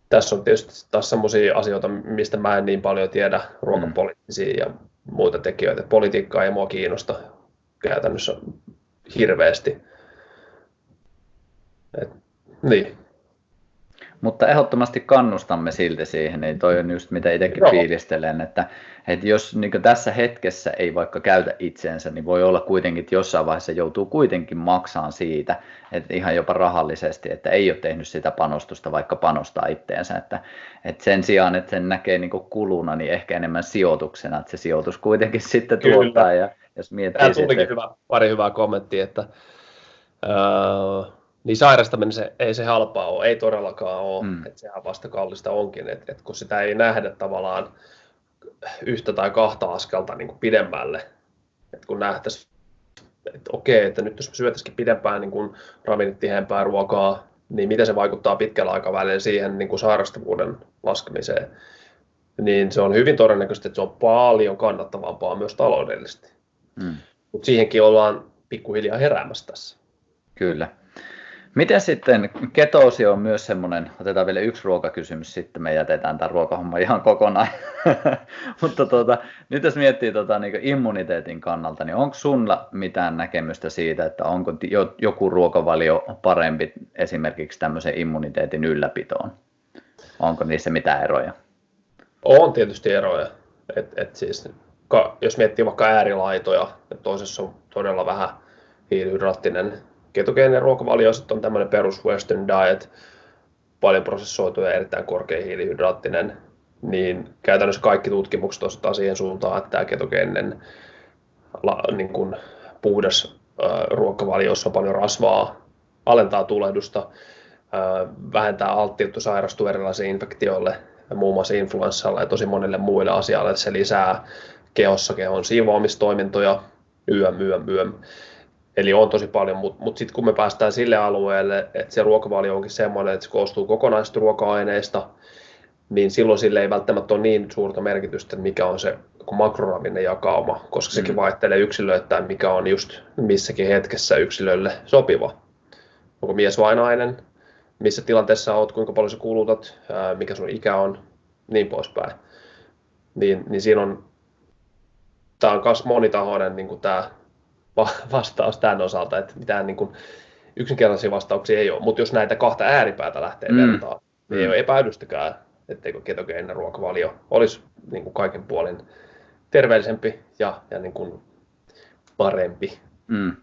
[SPEAKER 2] Tässä on tietysti taas sellaisia asioita, mistä mä en niin paljon tiedä, ruokapoliittisia ja muita tekijöitä. Politiikkaa ei mua kiinnosta käytännössä hirveästi. Et, niin.
[SPEAKER 1] Mutta ehdottomasti kannustamme silti siihen, niin toi on just mitä itsekin Joo. fiilistelen, että, että jos niin tässä hetkessä ei vaikka käytä itseensä, niin voi olla kuitenkin, että jossain vaiheessa joutuu kuitenkin maksaan siitä, että ihan jopa rahallisesti, että ei ole tehnyt sitä panostusta, vaikka panostaa itteensä, että, että sen sijaan, että sen näkee niin kuluna, niin ehkä enemmän sijoituksena, että se sijoitus kuitenkin sitten Kyllä. tuottaa, ja jos miettii
[SPEAKER 2] Tämä sitten... hyvä, pari hyvää kommenttia, että öö, niin sairastaminen se, ei se halpaa ole, ei todellakaan ole, mm. että sehän vasta kallista onkin, että, että kun sitä ei nähdä tavallaan yhtä tai kahta askelta niin kuin pidemmälle, että kun nähtäisiin, että okei, että nyt jos me syötäisikin pidempään niin kuin ravinnetiheämpää ruokaa, niin miten se vaikuttaa pitkällä aikavälillä siihen niin kuin sairastavuuden laskemiseen, niin se on hyvin todennäköistä, että se on paljon kannattavampaa myös taloudellisesti. Mm. Mutta siihenkin ollaan pikkuhiljaa heräämässä tässä.
[SPEAKER 1] Kyllä. Miten sitten, ketoosi on myös semmoinen, otetaan vielä yksi ruokakysymys, sitten me jätetään tämä ruokahomma ihan kokonaan. Mutta tuota, nyt jos miettii tuota, niin immuniteetin kannalta, niin onko sulla mitään näkemystä siitä, että onko joku ruokavalio parempi esimerkiksi tämmöisen immuniteetin ylläpitoon? Onko niissä mitään eroja?
[SPEAKER 2] On tietysti eroja. Et, et siis, jos miettii vaikka äärilaitoja, että toisessa on todella vähän hiilihydraattinen ketogeeninen ruokavalio on tämmöinen perus western diet, paljon prosessoitu ja erittäin korkea hiilihydraattinen, niin käytännössä kaikki tutkimukset osoittaa siihen suuntaan, että tämä ketogeeninen niin kuin puhdas ruokavalio, jossa on paljon rasvaa, alentaa tulehdusta, vähentää alttiutta sairastua erilaisiin infektioille, muun muassa influenssalla ja tosi monille muille asialle, että se lisää kehossa kehon siivoamistoimintoja, yöm, yöm, yöm. Eli on tosi paljon, mutta mut sitten kun me päästään sille alueelle, että se ruokavalio onkin semmoinen, että se koostuu kokonaisista ruoka-aineista, niin silloin sille ei välttämättä ole niin suurta merkitystä, mikä on se makroravinnejakauma, koska mm. sekin vaihtelee yksilöittäin, mikä on just missäkin hetkessä yksilölle sopiva. Onko mies vai nainen, missä tilanteessa olet, kuinka paljon sä kulutat, mikä sun ikä on, niin poispäin. Niin, niin siinä on, tämä on myös monitahoinen niin tämä vastaus tämän osalta, että mitään niin kuin yksinkertaisia vastauksia ei ole, mutta jos näitä kahta ääripäätä lähtee mm. vertaa, niin ei mm. ole epäilystäkään, etteikö ketogeeninen ruokavalio olisi niin kuin kaiken puolin terveellisempi ja, ja niin kuin parempi.
[SPEAKER 1] Mm.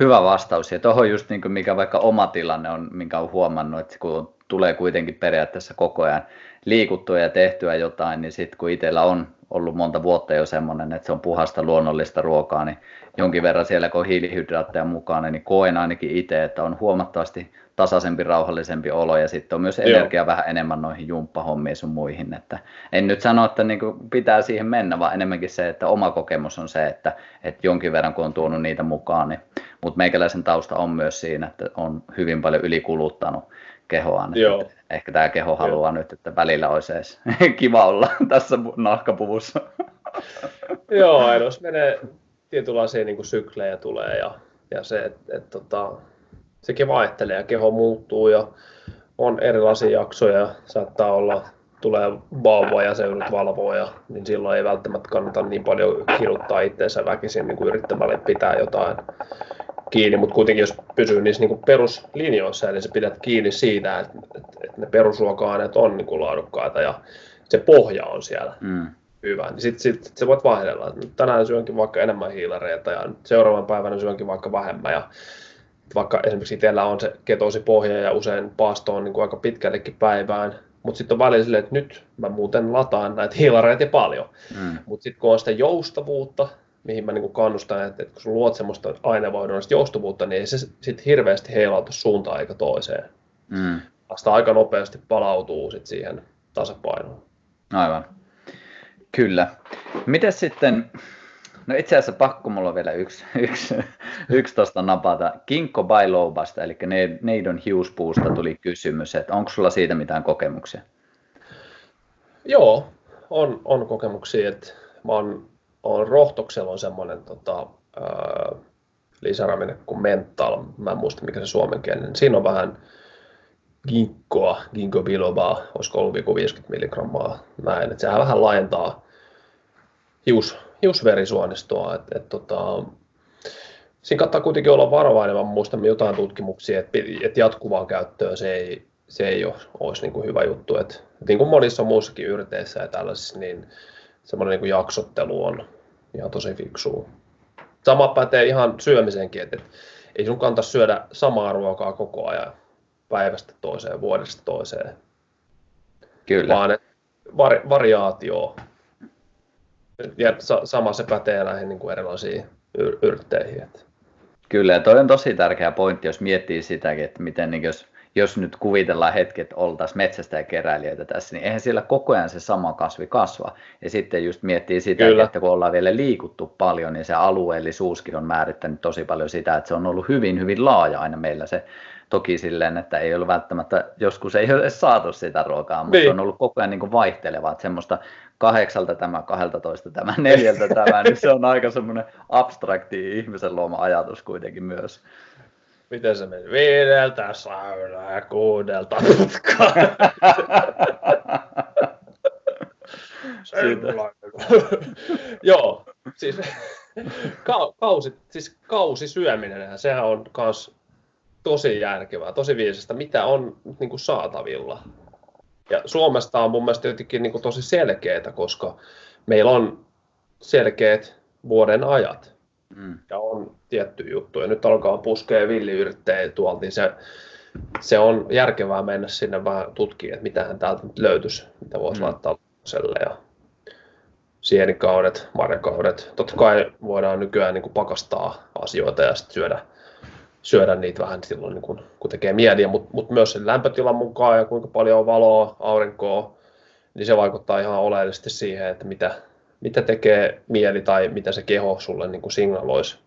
[SPEAKER 1] Hyvä vastaus. Ja tuohon just niin kuin mikä vaikka oma tilanne on, minkä olen huomannut, että kun tulee kuitenkin periaatteessa koko ajan liikuttua ja tehtyä jotain, niin sitten kun itsellä on ollut monta vuotta jo semmoinen, että se on puhasta luonnollista ruokaa, niin jonkin verran siellä, kun on hiilihydraatteja mukana, niin koen ainakin itse, että on huomattavasti tasaisempi, rauhallisempi olo ja sitten on myös energia Joo. vähän enemmän noihin jumppahommiin sun muihin. Että en nyt sano, että niin pitää siihen mennä, vaan enemmänkin se, että oma kokemus on se, että, että jonkin verran kun on tuonut niitä mukaan, niin, mutta meikäläisen tausta on myös siinä, että on hyvin paljon ylikuluttanut kehoaan. Joo. Että ehkä tämä keho haluaa Joo. nyt, että välillä olisi edes kiva olla tässä nahkapuvussa.
[SPEAKER 2] Joo, jos menee tietynlaisia niin kuin syklejä tulee ja, ja se, että et, tota, sekin vaihtelee ja keho muuttuu ja on erilaisia jaksoja, saattaa olla, tulee vauva ja se yrität valvoa, ja, niin silloin ei välttämättä kannata niin paljon kirjoittaa itseensä väkisin niin kuin yrittämällä pitää jotain kiinni, mutta kuitenkin jos pysyy niissä niin kuin peruslinjoissa, niin sä pidät kiinni siitä, että, että, ne perusruoka-aineet on niin kuin laadukkaita ja se pohja on siellä mm. hyvä, niin sitten sit, sit sä voit vaihdella, että tänään syönkin vaikka enemmän hiilareita ja seuraavan päivänä syönkin vaikka vähemmän ja vaikka esimerkiksi itsellä on se pohja ja usein paasto on niin kuin aika pitkällekin päivään, mutta sitten on välillä silleen, että nyt mä muuten lataan näitä hiilareita paljon. Mm. Mutta sitten kun on sitä joustavuutta, mihin mä niin kannustan, että, että kun sä luot semmoista aineenvaihdollista joustavuutta, niin ei se sitten hirveästi heilauta suuntaan eikä toiseen. Mm. Vasta aika nopeasti palautuu sit siihen tasapainoon.
[SPEAKER 1] Aivan. Kyllä. Miten sitten, no itse asiassa pakko mulla on vielä yksi, yksi, yksi tuosta napata. Kinkko Bailobasta, eli Neidon hiuspuusta tuli kysymys, että onko sulla siitä mitään kokemuksia?
[SPEAKER 2] Joo, on, on kokemuksia, että mä oon on Rohtoksella on semmoinen tota, lisäramine kuin mental, mä en muista mikä se suomenkielinen. Siinä on vähän ginkkoa, ginkgo bilobaa, olisiko ollut 50 milligrammaa näin, että sehän vähän laajentaa hius, hiusverisuonistoa, että et, tota, siinä kannattaa kuitenkin olla varovainen, mä muistan jotain tutkimuksia, että, että jatkuvaan käyttöön se ei, se ei ole, olisi niin kuin hyvä juttu, että, niin kuin monissa muissakin yrteissä ja tällaisissa, niin semmoinen niin jaksottelu on ihan tosi fiksua. Sama pätee ihan syömisenkin, että, että ei sun kannata syödä samaa ruokaa koko ajan päivästä toiseen, vuodesta toiseen.
[SPEAKER 1] Kyllä.
[SPEAKER 2] Vaan vari, variaatio. Ja sa, sama se pätee näihin niin kuin erilaisiin yr- yrtteihin. Että.
[SPEAKER 1] Kyllä, ja toi on tosi tärkeä pointti, jos miettii sitäkin, että miten niin jos jos nyt kuvitellaan hetki, että oltaisiin metsästä ja keräilijöitä tässä, niin eihän siellä koko ajan se sama kasvi kasva. Ja sitten just miettii sitä, Kyllä. että kun ollaan vielä liikuttu paljon, niin se alueellisuuskin on määrittänyt tosi paljon sitä, että se on ollut hyvin, hyvin laaja aina meillä se Toki silleen, että ei ole välttämättä, joskus ei ole saatu sitä ruokaa, mutta niin. on ollut koko ajan niin vaihtelevaa, että semmoista kahdeksalta tämä, kahdeltatoista tämä, neljältä tämä, niin se on aika semmoinen abstrakti ihmisen luoma ajatus kuitenkin myös.
[SPEAKER 2] Miten se meni? Viideltä saunaa ja kuudelta putkaa. Joo, siis, ka, kausi, siis kausisyöminen, sehän on myös tosi järkevää, tosi viisasta, mitä on niin kuin saatavilla. Ja Suomesta on mun mielestä jotenkin niin kuin tosi selkeää, koska meillä on selkeät vuoden ajat. Mm. Ja on tietty juttu. Ja nyt alkaa puskea villiyrittäjä tuolta, niin se, se on järkevää mennä sinne vähän tutkimaan, että mitähän täältä nyt löytyisi, mitä voisi mm. laittaa lapselle. Ja sienikaudet, marjakaudet. Totta kai voidaan nykyään niin kuin pakastaa asioita ja sitten syödä, syödä niitä vähän silloin, niin kuin, kun tekee mieliä, mutta mut myös sen lämpötilan mukaan ja kuinka paljon on valoa, aurinkoa, niin se vaikuttaa ihan oleellisesti siihen, että mitä, mitä tekee mieli tai mitä se keho sulle niin kuin signaloisi,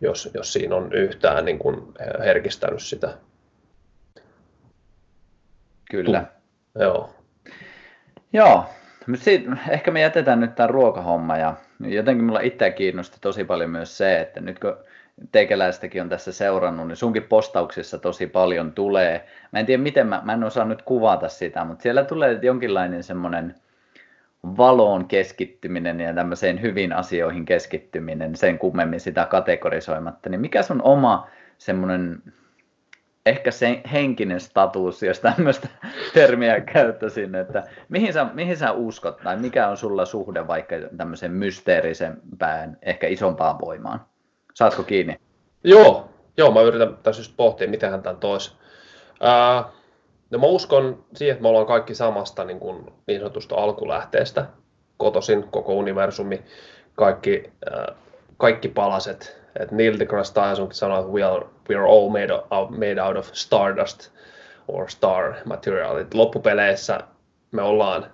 [SPEAKER 2] jos, jos siinä on yhtään niin kuin herkistänyt sitä.
[SPEAKER 1] Kyllä.
[SPEAKER 2] Tu- Joo.
[SPEAKER 1] Joo, Siitä, ehkä me jätetään nyt tämä ruokahomma ja jotenkin mulla itseä kiinnosti tosi paljon myös se, että nyt kun teikäläistäkin on tässä seurannut, niin sunkin postauksissa tosi paljon tulee. Mä en tiedä miten, mä, mä en osaa nyt kuvata sitä, mutta siellä tulee jonkinlainen semmoinen valoon keskittyminen ja tämmöiseen hyvin asioihin keskittyminen, sen kummemmin sitä kategorisoimatta, niin mikä sun oma semmoinen ehkä se henkinen status, jos tämmöistä termiä käyttäisin, että mihin sä, mihin sä uskot tai mikä on sulla suhde vaikka tämmöisen mysteerisempään, ehkä isompaan voimaan? Saatko kiinni?
[SPEAKER 2] Joo, joo mä yritän tässä just pohtia, miten tämän toisi. Ää, no mä uskon siihen, että me ollaan kaikki samasta niin, kuin niin sanotusta alkulähteestä, kotosin koko universumi, kaikki, ää, kaikki palaset. Et Neil deGrasse Tyson sanoi, että we are, we are all made of, made out of stardust or star material. Et loppupeleissä me ollaan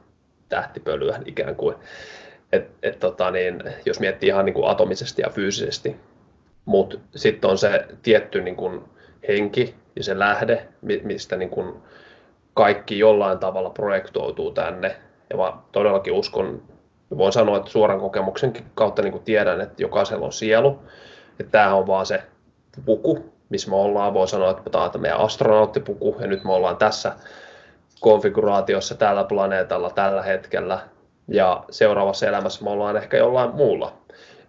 [SPEAKER 2] tähtipölyä ikään kuin. Et, et tota niin, jos miettii ihan niin kuin atomisesti ja fyysisesti, mutta sitten on se tietty niin kuin henki ja se lähde, mistä niin kuin kaikki jollain tavalla projektoituu tänne. Ja mä todellakin uskon, voin sanoa, että suoran kokemuksen kautta niin kuin tiedän, että jokaisella on sielu. Että tämä on vaan se puku, missä me ollaan, voi sanoa, että tämä on meidän astronauttipuku, ja nyt me ollaan tässä konfiguraatiossa tällä planeetalla tällä hetkellä, ja seuraavassa elämässä me ollaan ehkä jollain muulla.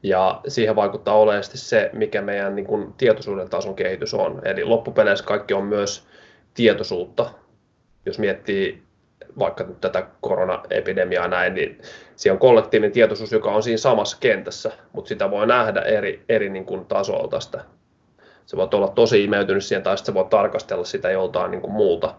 [SPEAKER 2] Ja siihen vaikuttaa oleellisesti se, mikä meidän niin kuin, tietoisuuden tason kehitys on. Eli loppupeleissä kaikki on myös tietoisuutta. Jos miettii vaikka nyt tätä koronaepidemiaa näin, niin siellä on kollektiivinen tietoisuus, joka on siinä samassa kentässä, mutta sitä voi nähdä eri, eri niin kuin tasolta sitä. Se voi olla tosi imeytynyt siihen, tai sitten se voi tarkastella sitä joltain niin kuin muulta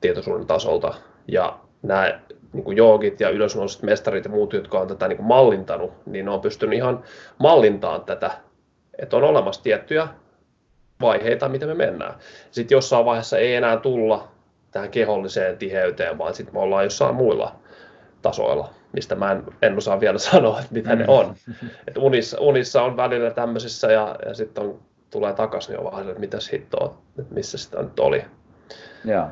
[SPEAKER 2] tietoisuuden tasolta. Ja nämä niin kuin joogit ja ylösnouset mestarit ja muut, jotka on tätä niin kuin mallintanut, niin ne on pystynyt ihan mallintaan tätä, että on olemassa tiettyjä vaiheita, mitä me mennään. Sitten jossain vaiheessa ei enää tulla tähän keholliseen tiheyteen, vaan sitten me ollaan jossain muilla tasoilla, mistä mä en, en osaa vielä sanoa, että mitä mm. ne on. Et unissa, unissa on välillä tämmöisissä ja, ja sitten tulee takaisin jo vähän, että mitäs hittoa, että missä sitä nyt oli.
[SPEAKER 1] Yeah.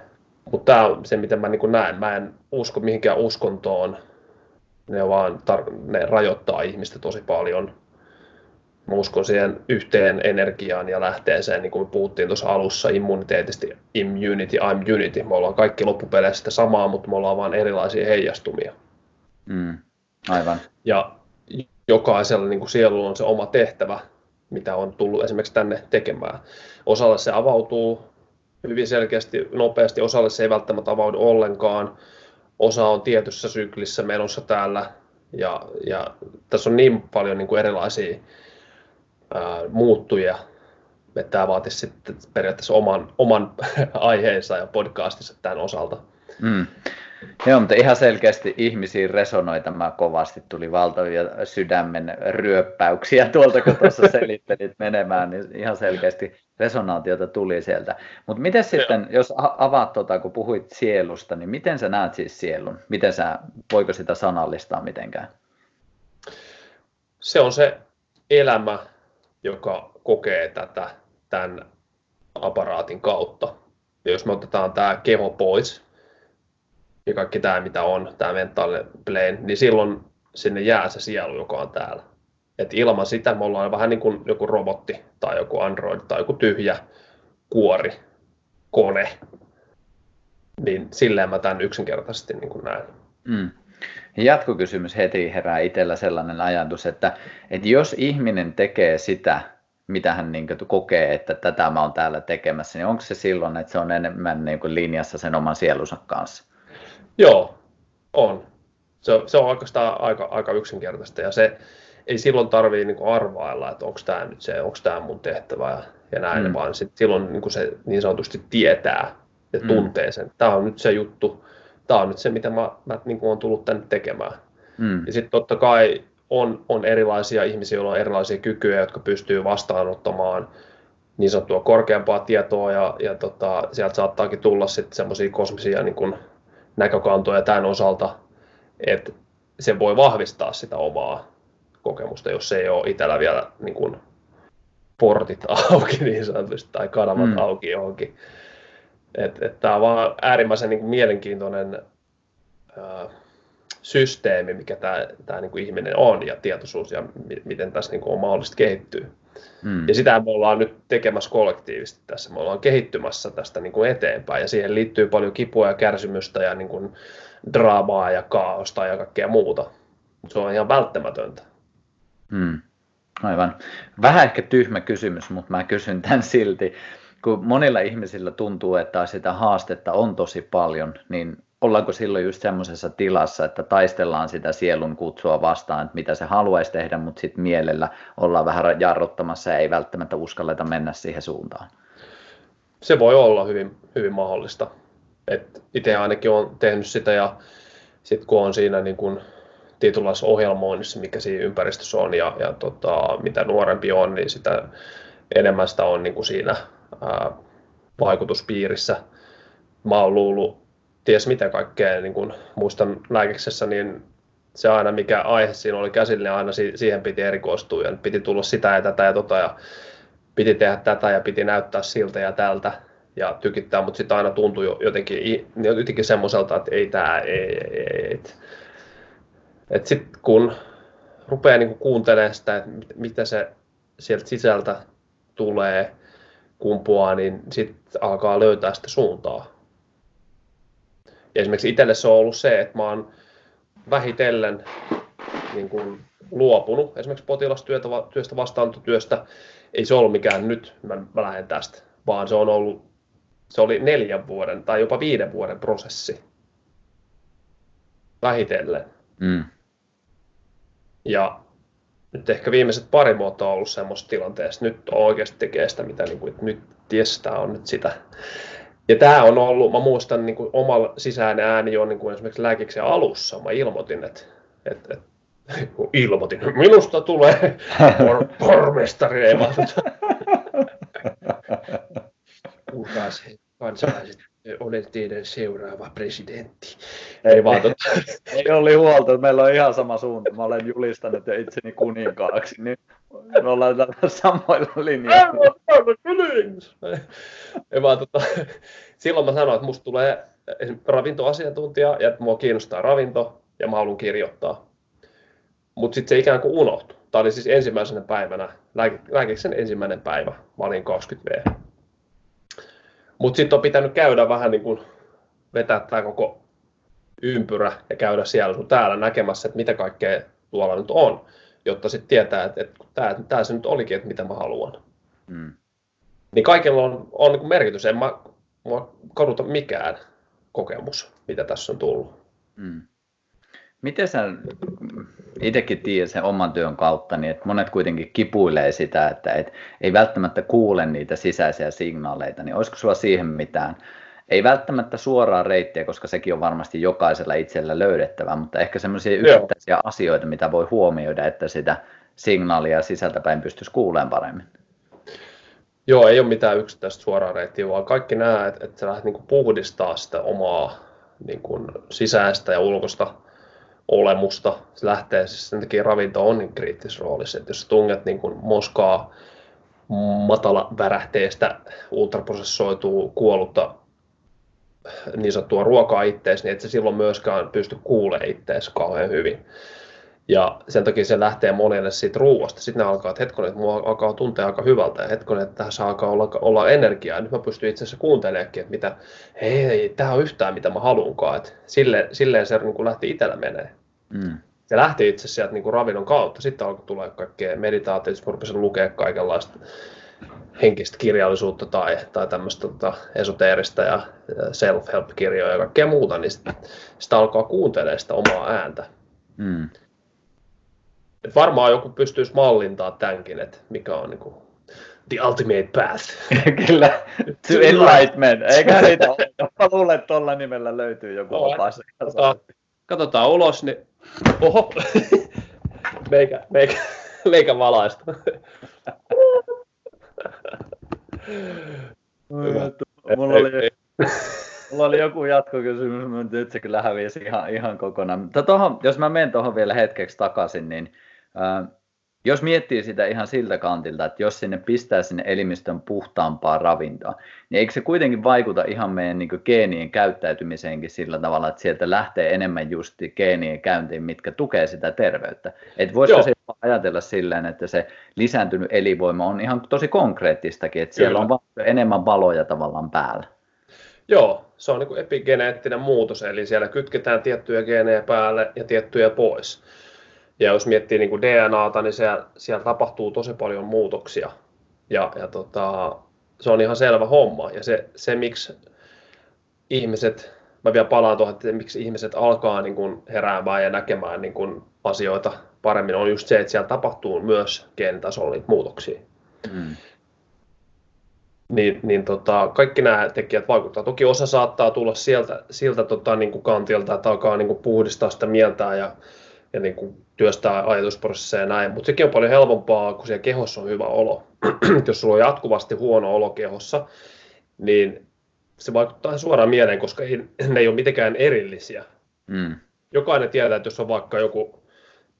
[SPEAKER 2] Mutta tämä on se, miten mä niin näen. Mä en usko mihinkään uskontoon. Ne vaan tar- ne rajoittaa ihmistä tosi paljon. Mä uskon siihen yhteen energiaan ja lähteeseen, niin kuin me puhuttiin tuossa alussa, immuniteetista, immunity, I'm unity. Me ollaan kaikki loppupeleissä samaa, mutta me ollaan vain erilaisia heijastumia.
[SPEAKER 1] Mm, aivan.
[SPEAKER 2] Ja jokaisella niin kuin sielulla on se oma tehtävä, mitä on tullut esimerkiksi tänne tekemään. Osalle se avautuu hyvin selkeästi, nopeasti, osalle se ei välttämättä avaudu ollenkaan. Osa on tietyssä syklissä menossa täällä ja, ja tässä on niin paljon niin kuin erilaisia ää, muuttujia, että tämä vaatisi sitten periaatteessa oman, oman aiheensa ja podcastissa tämän osalta.
[SPEAKER 1] Mm. Joo, mutta ihan selkeästi ihmisiin resonoi tämä kovasti. Tuli valtavia sydämen ryöppäyksiä tuolta, kun tuossa selittelit menemään, niin ihan selkeästi resonaatiota tuli sieltä. Mutta miten sitten, jos avaat tuota, kun puhuit sielusta, niin miten sä näet siis sielun? Miten sä, voiko sitä sanallistaa mitenkään?
[SPEAKER 2] Se on se elämä, joka kokee tätä tämän aparaatin kautta. Ja jos me otetaan tämä keho pois, ja kaikki tämä, mitä on, tämä mental plane, niin silloin sinne jää se sielu, joka on täällä. Et ilman sitä me ollaan vähän niin kuin joku robotti tai joku android tai joku tyhjä kuori, kone. Niin silleen mä tämän yksinkertaisesti niin kuin näen.
[SPEAKER 1] Mm. Jatkokysymys heti herää itsellä sellainen ajatus, että, että jos ihminen tekee sitä, mitä hän niin kokee, että tätä mä oon täällä tekemässä, niin onko se silloin, että se on enemmän niin linjassa sen oman sielunsa kanssa?
[SPEAKER 2] Joo, on. Se, se on oikeastaan aika, aika yksinkertaista ja se ei silloin tarvii niin arvailla, että onko tämä nyt se, onko tämä mun tehtävä ja, näin, mm. vaan sit silloin niin se niin sanotusti tietää ja mm. tuntee sen. Tämä on nyt se juttu, tämä on nyt se, mitä mä, mä niin olen tullut tänne tekemään. Mm. Ja sitten totta kai on, on erilaisia ihmisiä, joilla on erilaisia kykyjä, jotka pystyy vastaanottamaan niin sanottua korkeampaa tietoa ja, ja tota, sieltä saattaakin tulla sitten semmoisia kosmisia niin kuin näkökantoja tämän osalta, että se voi vahvistaa sitä omaa kokemusta, jos se ei ole itsellä vielä niin kuin portit auki niin sanotusti tai kanavat mm. auki johonkin. Et, et Tämä on vaan äärimmäisen niin kuin mielenkiintoinen ää, systeemi, mikä tämä, tämä niin kuin ihminen on ja tietoisuus ja mi- miten tässä niin kuin on mahdollista kehittyä. Mm. Ja sitä me ollaan nyt tekemässä kollektiivisesti tässä. Me ollaan kehittymässä tästä niin kuin eteenpäin ja siihen liittyy paljon kipua ja kärsimystä ja niin kuin draamaa ja kaaosta ja kaikkea muuta. Se on ihan välttämätöntä.
[SPEAKER 1] Mm. Aivan. Vähän ehkä tyhmä kysymys, mutta mä kysyn tämän silti. Kun monilla ihmisillä tuntuu, että sitä haastetta on tosi paljon, niin ollaanko silloin just semmoisessa tilassa, että taistellaan sitä sielun kutsua vastaan, että mitä se haluaisi tehdä, mutta sitten mielellä ollaan vähän jarruttamassa ja ei välttämättä uskalleta mennä siihen suuntaan?
[SPEAKER 2] Se voi olla hyvin, hyvin mahdollista. itse ainakin olen tehnyt sitä ja sitten kun on siinä niin kun tietynlaisessa ohjelmoinnissa, mikä siinä ympäristössä on ja, ja tota, mitä nuorempi on, niin sitä enemmän sitä on niin kuin siinä ää, vaikutuspiirissä. Mä oon luullut ties mitä kaikkea, niin kuin muistan lääkiksessä, niin se aina mikä aihe siinä oli käsillä, niin aina siihen piti erikoistua ja piti tulla sitä ja tätä ja tota ja piti tehdä tätä ja piti näyttää siltä ja tältä ja tykittää, mutta sitten aina tuntui jotenkin, jotenkin semmoiselta, että ei tämä, ei, ei, ei, et sitten kun rupeaa niinku kuuntelemaan sitä, että mitä se sieltä sisältä tulee, kumpuaa, niin sitten alkaa löytää sitä suuntaa. Ja esimerkiksi itselle se on ollut se, että mä oon vähitellen niin kuin luopunut esimerkiksi potilastyöstä, vastaanottotyöstä. Ei se ollut mikään nyt, mä, mä lähden tästä, vaan se on ollut, se oli neljän vuoden tai jopa viiden vuoden prosessi. Vähitellen. Mm. Ja nyt ehkä viimeiset pari vuotta on ollut semmoista tilanteessa, nyt oikeasti tekee sitä, mitä niin kuin, että nyt ties, tämä on nyt sitä. Ja tämä on ollut, mä muistan niin kuin omalla sisäinen ääni jo niin kuin esimerkiksi lääkiksen alussa, mä ilmoitin, että, että, että ilmoitin, minusta tulee por, pormestari, ei vaan kuulkaas kansalaiset, olen teidän seuraava presidentti.
[SPEAKER 1] Ei vaan, tota, ei oli huolta, että meillä on ihan sama suunta. Mä olen julistanut jo itseni kuninkaaksi, niin me ollaan tällä samoilla linjoilla.
[SPEAKER 2] Ei vaan, tota, silloin mä sanoin, että musta tulee ravintoasiantuntija ja että mua kiinnostaa ravinto ja mä haluan kirjoittaa. Mutta sitten se ikään kuin unohtui. Tämä oli siis ensimmäisenä päivänä, lääkiksen ensimmäinen päivä, mä olin 20V. Mutta sitten on pitänyt käydä vähän niin kuin vetää tämä koko ympyrä ja käydä siellä sun täällä näkemässä, että mitä kaikkea tuolla nyt on, jotta sitten tietää, että, että tämä, tämä se nyt olikin, että mitä mä haluan. Mm. Niin kaikilla on, on niin merkitys. En mä, mä kaduta mikään kokemus, mitä tässä on tullut. Mm.
[SPEAKER 1] Miten sä itsekin tiedät sen oman työn kautta, niin että monet kuitenkin kipuilee sitä, että et, ei välttämättä kuule niitä sisäisiä signaaleita, niin olisiko sulla siihen mitään? Ei välttämättä suoraa reittiä, koska sekin on varmasti jokaisella itsellä löydettävä, mutta ehkä semmoisia yksittäisiä Joo. asioita, mitä voi huomioida, että sitä signaalia sisältäpäin pystyisi kuulemaan paremmin.
[SPEAKER 2] Joo, ei ole mitään yksittäistä suoraa reittiä, vaan kaikki nämä, että, että sä lähdet niin puhdistaa sitä omaa niin kuin sisäistä ja ulkoista olemusta. Se lähtee, siis sen takia ravinto on niin kriittisessä roolissa, että jos tunget niin kuin moskaa matala värähteestä ultraprosessoituu kuollutta niin sanottua ruokaa ittees, niin et se silloin myöskään pysty kuulemaan ittees kauhean hyvin. Ja sen takia se lähtee monelle siitä ruuasta. Sitten ne alkaa, että hetkonen, että mua alkaa tuntea aika hyvältä ja hetkonen, että tässä alkaa olla, olla energiaa. Nyt mä pystyn itse asiassa kuuntelemaan, että mitä, hei, ei, tämä on yhtään mitä mä haluankaan. Että silleen, silleen se niin lähti itsellä menee. Mm. Se lähti itse sieltä niin ravinnon kautta. Sitten alkoi tulla kaikkea meditaatiota, mä rupesin lukea kaikenlaista henkistä kirjallisuutta tai, tai tämmöistä tota, esoteerista ja self-help-kirjoja ja kaikkea muuta, niin sitä, sitä alkaa kuuntelemaan sitä omaa ääntä. Mm. Et varmaan joku pystyisi mallintaa tämänkin, että mikä on niin kuin, the ultimate path.
[SPEAKER 1] Kyllä, to enlightenment. Eikä niitä ole. Luulen, että tuolla nimellä löytyy joku no, vapaassa
[SPEAKER 2] katsotaan ulos, niin oho, meikä, meikä, meikä valaista.
[SPEAKER 1] Mulla oli, mulla oli joku jatkokysymys, mutta nyt se kyllä hävisi ihan, ihan kokonaan. Mutta tohon, jos mä menen tuohon vielä hetkeksi takaisin, niin äh, jos miettii sitä ihan siltä kantilta, että jos sinne pistää sinne elimistön puhtaampaa ravintoa, niin eikö se kuitenkin vaikuta ihan meidän niin geenien käyttäytymiseenkin sillä tavalla, että sieltä lähtee enemmän just geenien käyntiin, mitkä tukee sitä terveyttä. Että voisiko se ajatella silleen, että se lisääntynyt elinvoima on ihan tosi konkreettistakin, että siellä Kyllä. on enemmän valoja tavallaan päällä.
[SPEAKER 2] Joo, se on niin epigeneettinen muutos, eli siellä kytketään tiettyjä geenejä päälle ja tiettyjä pois. Ja jos miettii niin kuin DNAta, niin siellä, siellä tapahtuu tosi paljon muutoksia. Ja, ja tota, se on ihan selvä homma. Ja se, se miksi ihmiset, mä vielä palaan tuohon, että miksi ihmiset alkaa niin kuin heräämään ja näkemään niin kuin asioita paremmin, on just se, että siellä tapahtuu myös geenitasolla niitä muutoksia. Mm. Niin, niin tota, kaikki nämä tekijät vaikuttavat. Toki osa saattaa tulla sieltä, siltä tota, niin kuin kantilta, että alkaa niin kuin puhdistaa sitä mieltä ja ja niin kuin työstää ajatusprosesseja ja näin, mutta sekin on paljon helpompaa, kun siellä kehossa on hyvä olo. Jos sulla on jatkuvasti huono olo kehossa, niin se vaikuttaa suoraan mieleen, koska ei, ne ei ole mitenkään erillisiä. Mm. Jokainen tietää, että jos on vaikka joku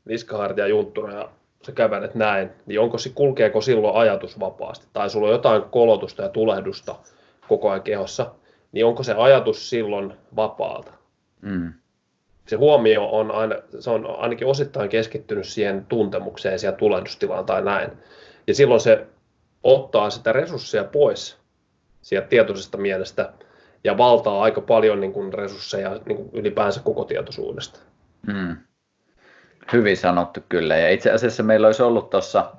[SPEAKER 2] niskahartia junttura ja sä kävelet näin, niin onko se, kulkeeko silloin ajatus vapaasti, tai sulla on jotain kolotusta ja tulehdusta koko ajan kehossa, niin onko se ajatus silloin vapaalta? Mm se huomio on, aina, se on ainakin osittain keskittynyt siihen tuntemukseen, siihen tulehdustilaan tai näin. Ja silloin se ottaa sitä resursseja pois sieltä tietoisesta mielestä ja valtaa aika paljon niin kuin resursseja niin kuin ylipäänsä koko tietoisuudesta.
[SPEAKER 1] Mm. Hyvin sanottu kyllä. Ja itse asiassa meillä olisi ollut tuossa,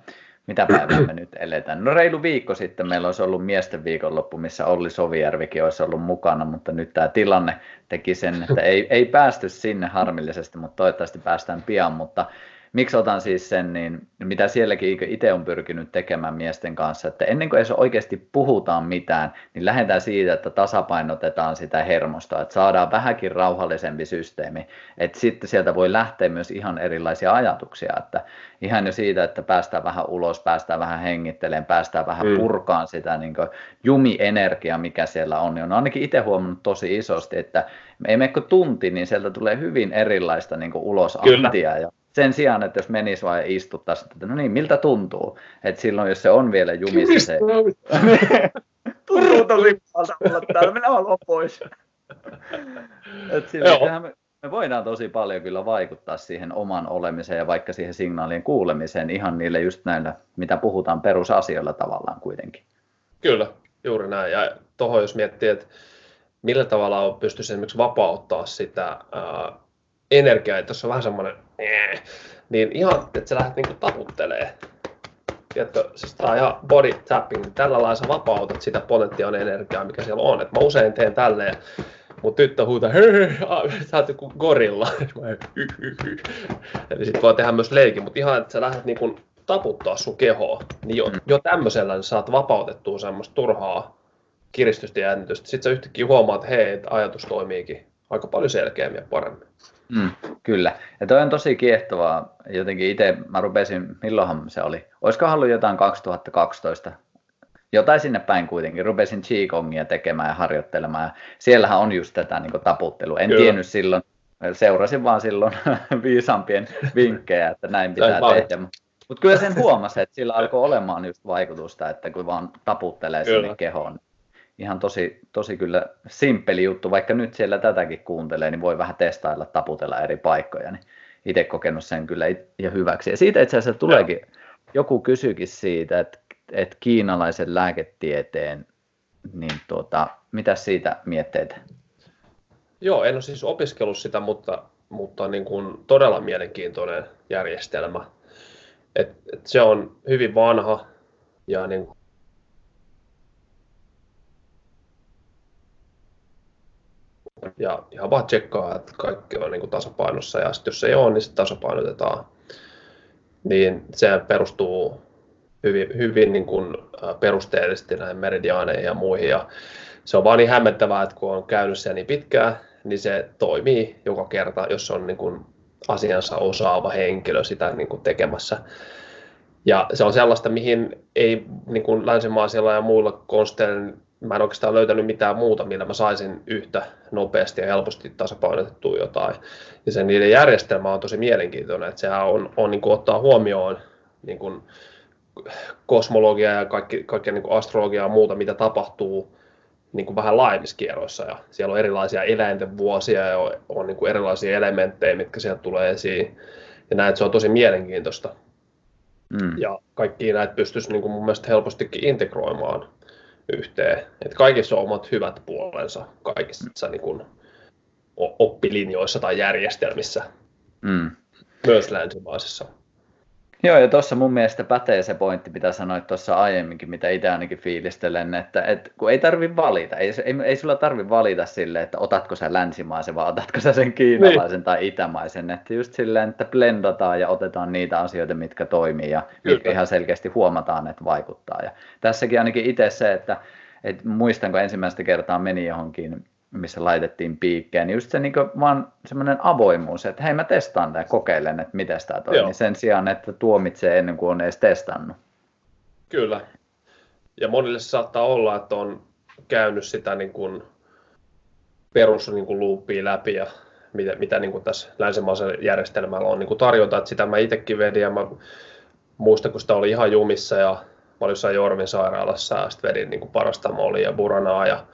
[SPEAKER 1] mitä päivää me nyt eletään? No reilu viikko sitten meillä olisi ollut miesten viikonloppu, missä Olli Sovijärvikin olisi ollut mukana, mutta nyt tämä tilanne teki sen, että ei, ei päästy sinne harmillisesti, mutta toivottavasti päästään pian. Mutta miksi otan siis sen, niin mitä sielläkin itse on pyrkinyt tekemään miesten kanssa, että ennen kuin edes oikeasti puhutaan mitään, niin lähdetään siitä, että tasapainotetaan sitä hermosta, että saadaan vähänkin rauhallisempi systeemi, että sitten sieltä voi lähteä myös ihan erilaisia ajatuksia, että ihan jo siitä, että päästään vähän ulos, päästään vähän hengittelemään, päästään vähän mm. purkaan sitä niin jumienergiaa, mikä siellä on, niin on ainakin itse huomannut tosi isosti, että ei mene tunti, niin sieltä tulee hyvin erilaista niin ulos ja sen sijaan, että jos menisi vain istuttaisi, että no niin, miltä tuntuu? Että silloin, jos se on vielä jumissa se... tuntuu tosi pahalta olla täällä, minä haluan pois. että silloin, me, me voidaan tosi paljon kyllä vaikuttaa siihen oman olemiseen ja vaikka siihen signaalien kuulemiseen ihan niille just näillä, mitä puhutaan perusasioilla tavallaan kuitenkin.
[SPEAKER 2] Kyllä, juuri näin. Ja tuohon jos miettii, että millä tavalla pystyisi esimerkiksi vapauttaa sitä ää, energiaa, että tuossa on vähän semmoinen niin ihan, että sä lähdet niinku taputtelee. Tiedätkö, siis tää on ihan body tapping, tällä lailla sä vapautat sitä potentiaalinen energiaa, mikä siellä on. Et mä usein teen tälleen, mun tyttö huutaa, sä oot joku gorilla. Eli sit voi tehdä myös leikin, mutta ihan, että sä lähdet niinku taputtaa sun kehoa, niin jo, jo tämmöisellä niin saat vapautettua semmoista turhaa kiristystä ja jännitystä. Sitten sä yhtäkkiä huomaat, että hei, että ajatus toimiikin aika paljon selkeämmin ja paremmin.
[SPEAKER 1] Mm, kyllä. Ja toi on tosi kiehtovaa. Jotenkin itse mä rupesin, milloinhan se oli? Olisiko ollut jotain 2012? Jotain sinne päin kuitenkin. Rupesin Qigongia tekemään ja harjoittelemaan. Ja siellähän on just tätä niin taputtelua. En Kyllä. tiennyt silloin, seurasin vaan silloin viisampien vinkkejä, että näin pitää tehdä. Mutta kyllä sen huomasi, että sillä alkoi olemaan just vaikutusta, että kun vaan taputtelee kyllä. sinne kehoon, ihan tosi, tosi kyllä simppeli juttu, vaikka nyt siellä tätäkin kuuntelee, niin voi vähän testailla, taputella eri paikkoja, niin itse kokenut sen kyllä ja hyväksi. Ja siitä itse asiassa tuleekin, joku kysyikin siitä, että, että kiinalaisen lääketieteen, niin tuota, mitä siitä mietteitä?
[SPEAKER 2] Joo, en ole siis opiskellut sitä, mutta, mutta niin kuin todella mielenkiintoinen järjestelmä. Et, et se on hyvin vanha ja niin ja ihan vaan tsekkaa, että kaikki on niin kuin tasapainossa ja sitten jos ei ole, niin sitten tasapainotetaan. Niin se perustuu hyvin, hyvin niin kuin perusteellisesti näihin meridiaaneihin ja muihin ja se on vaan niin hämmentävää, että kun on käynyt siellä niin pitkään, niin se toimii joka kerta, jos on niin kuin asiansa osaava henkilö sitä niin kuin tekemässä. Ja se on sellaista, mihin ei niin kuin länsimaisilla ja muilla konsteilla mä en oikeastaan löytänyt mitään muuta, millä mä saisin yhtä nopeasti ja helposti tasapainotettua jotain. Ja sen niiden järjestelmä on tosi mielenkiintoinen, että sehän on, on niin kuin ottaa huomioon niin kuin kosmologia ja kaikki, kaikki niin kuin astrologia ja muuta, mitä tapahtuu niin kuin vähän laajemmissa kierroissa. Ja siellä on erilaisia eläinten vuosia ja on, on niin kuin erilaisia elementtejä, mitkä sieltä tulee esiin. Ja näet, se on tosi mielenkiintoista. Mm. Ja kaikki näitä pystyisi niin kuin mun mielestä helpostikin integroimaan yhteen. Että kaikissa on omat hyvät puolensa kaikissa niin kuin oppilinjoissa tai järjestelmissä, mm. myös länsimaisissa.
[SPEAKER 1] Joo, ja tuossa mun mielestä pätee se pointti, mitä sanoit tuossa aiemminkin, mitä itse ainakin fiilistelen, että, että kun ei tarvi valita, ei, ei, ei sulla tarvi valita sille, että otatko sä länsimaisen vai otatko sä sen kiinalaisen niin. tai itämaisen, että just silleen, että blendataan ja otetaan niitä asioita, mitkä toimii ja Kyllä. mitkä ihan selkeästi huomataan, että vaikuttaa. Ja tässäkin ainakin itse se, että, että muistan, kun ensimmäistä kertaa meni johonkin missä laitettiin piikkeen, niin just se niin vaan semmoinen avoimuus, että hei mä testaan tämä, kokeilen, että miten tämä toimii, Joo. sen sijaan, että tuomitsee ennen kuin on edes testannut.
[SPEAKER 2] Kyllä. Ja monille se saattaa olla, että on käynyt sitä niin kuin perus niin kuin loopia läpi ja mitä, mitä niin kuin tässä länsimaisella järjestelmällä on niin kuin tarjota, että sitä mä itsekin vedin ja mä muistan, kun sitä oli ihan jumissa ja mä olin jossain Jorvin sairaalassa ja sitten vedin niin kuin parastamolia ja buranaa ja